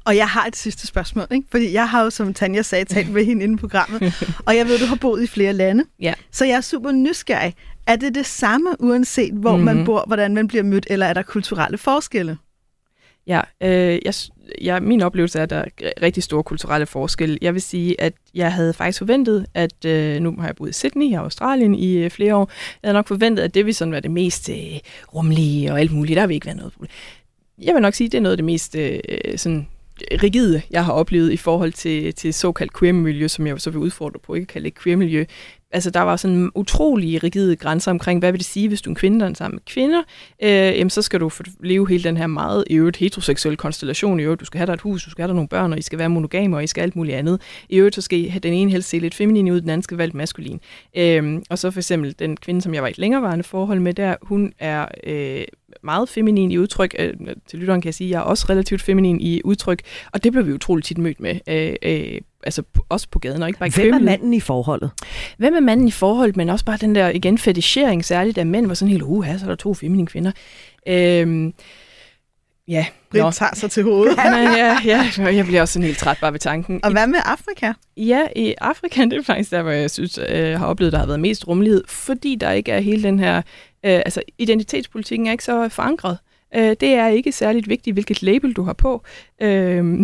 Og jeg har et sidste spørgsmål, ikke? fordi jeg har jo, som Tanja sagde, talt med hende inde i programmet, og jeg ved, du har boet i flere lande, ja. så jeg er super nysgerrig. Er det det samme, uanset hvor mm-hmm. man mhm. bor, hvordan man bliver mødt, eller er der kulturelle forskelle? Ja, øh, jeg, jeg, min oplevelse er, at der er rigtig store kulturelle forskelle. Jeg vil sige, at jeg havde faktisk forventet, at øh, nu har jeg boet i Sydney i Australien i øh, flere år. Jeg havde nok forventet, at det ville sådan være det mest øh, rumlige og alt muligt. Der vil ikke være noget problem. Jeg vil nok sige, at det er noget af det mest øh, øh sådan rigide, jeg har oplevet i forhold til, til såkaldt queer-miljø, som jeg så vil udfordre på, ikke kalde det queer-miljø. Altså, der var sådan utrolige rigide grænser omkring, hvad vil det sige, hvis du er en kvinde, der er sammen med kvinder? Øh, jamen, så skal du leve hele den her meget i øvrigt heteroseksuelle konstellation. I øvrigt, du skal have dig et hus, du skal have dig nogle børn, og I skal være monogame, og I skal alt muligt andet. I øvrigt, så skal den ene helst se lidt feminin ud, den anden skal være lidt maskulin. Øh, og så for eksempel den kvinde, som jeg var i et længerevarende forhold med der, hun er øh, meget feminin i udtryk. Øh, til lytteren kan jeg sige, at jeg er også relativt feminin i udtryk, og det blev vi utroligt tit mødt med. Øh, øh, altså også på gaden, og ikke bare i Hvem er manden i forholdet? Hvem er manden i forholdet, men også bare den der, igen, fetichering, særligt af mænd, hvor sådan helt, uh, så er der to feminine kvinder. Øhm, ja. Britt tager sig til hovedet. ja, ja, ja, jeg bliver også sådan helt træt bare ved tanken. Og hvad med Afrika? Ja, i Afrika, det er faktisk der, hvor jeg synes, jeg øh, har oplevet, der har været mest rummelighed, fordi der ikke er hele den her, øh, altså identitetspolitikken er ikke så forankret. Øh, det er ikke særligt vigtigt, hvilket label du har på. Øh,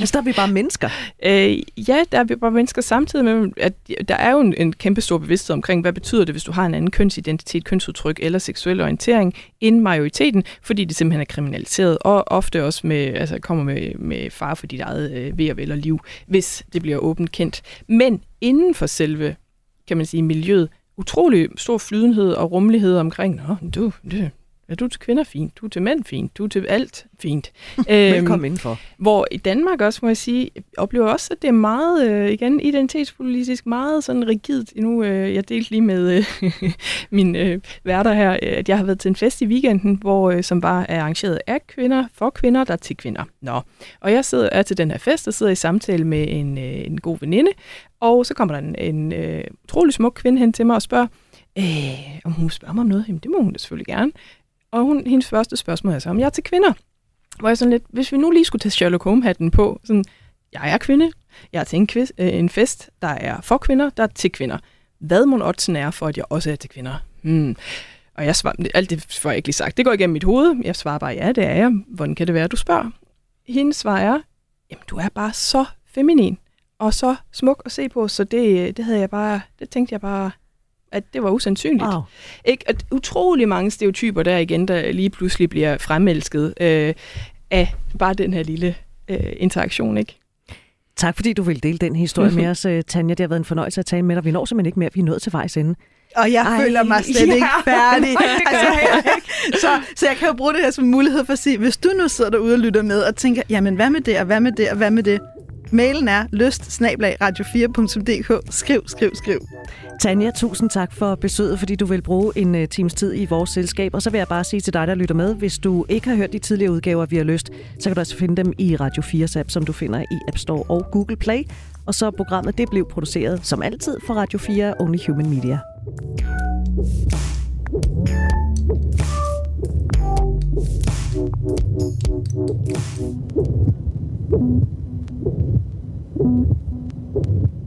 altså, der er vi bare mennesker. Øh, ja, der er vi bare mennesker samtidig med, at der er jo en, en kæmpe stor bevidsthed omkring, hvad betyder det, hvis du har en anden kønsidentitet, kønsudtryk eller seksuel orientering end majoriteten, fordi det simpelthen er kriminaliseret, og ofte også med, altså, kommer med, med far for dit eget øh, ved og vel og liv, hvis det bliver åbent kendt. Men inden for selve, kan man sige, miljøet, utrolig stor flydenhed og rummelighed omkring, Nå, du, det, Ja, du er til kvinder fint, du er til mænd fint, du er til alt fint. Velkommen indenfor. Hvor i Danmark også, må jeg sige, oplever også, at det er meget, øh, igen, identitetspolitisk, meget sådan rigidt. Nu, øh, jeg delte lige med øh, min øh, værter her, øh, at jeg har været til en fest i weekenden, hvor øh, som var arrangeret af kvinder, for kvinder, der er til kvinder. Nå. Og jeg sidder, er til den her fest, og sidder i samtale med en, øh, en god veninde, og så kommer der en, en øh, utrolig smuk kvinde hen til mig og spørger, øh, om hun spørger mig om noget. Jamen, det må hun da selvfølgelig gerne. Og hun, hendes første spørgsmål er så, om jeg er til kvinder. Hvor jeg sådan lidt, hvis vi nu lige skulle tage Sherlock Holmes-hatten på, sådan, jeg er kvinde, jeg er til en, quiz, øh, en fest, der er for kvinder, der er til kvinder. Hvad må oddsen er for, at jeg også er til kvinder? Hmm. Og jeg svarer, alt det får jeg ikke lige sagt. Det går igennem mit hoved. Jeg svarer bare, ja, det er jeg. Hvordan kan det være, du spørger? Hendes svar er, jamen, du er bare så feminin og så smuk at se på, så det, øh, det havde jeg bare, det tænkte jeg bare, at det var usandsynligt. Wow. Ikke? At utrolig mange stereotyper der igen, der lige pludselig bliver fremelsket øh, af bare den her lille øh, interaktion. ikke? Tak fordi du vil dele den historie med os, øh, Tanja. Det har været en fornøjelse at tale med dig. Vi når simpelthen ikke mere. Vi er nået til vejs ende. Og jeg Ej, føler mig slet ja. ikke færdig. altså, så, så jeg kan jo bruge det her som mulighed for at sige, hvis du nu sidder derude og lytter med og tænker, jamen hvad med det, og hvad med det, og hvad med det? Mailen er lyst radio4.dk. Skriv, skriv, skriv. Tanja, tusind tak for besøget, fordi du vil bruge en øh, times tid i vores selskab. Og så vil jeg bare sige til dig, der lytter med, hvis du ikke har hørt de tidligere udgaver, vi har lyst, så kan du også finde dem i Radio 4's app, som du finder i App Store og Google Play. Og så programmet, det blev produceret som altid for Radio 4 Only Human Media. Thank you. Thank you.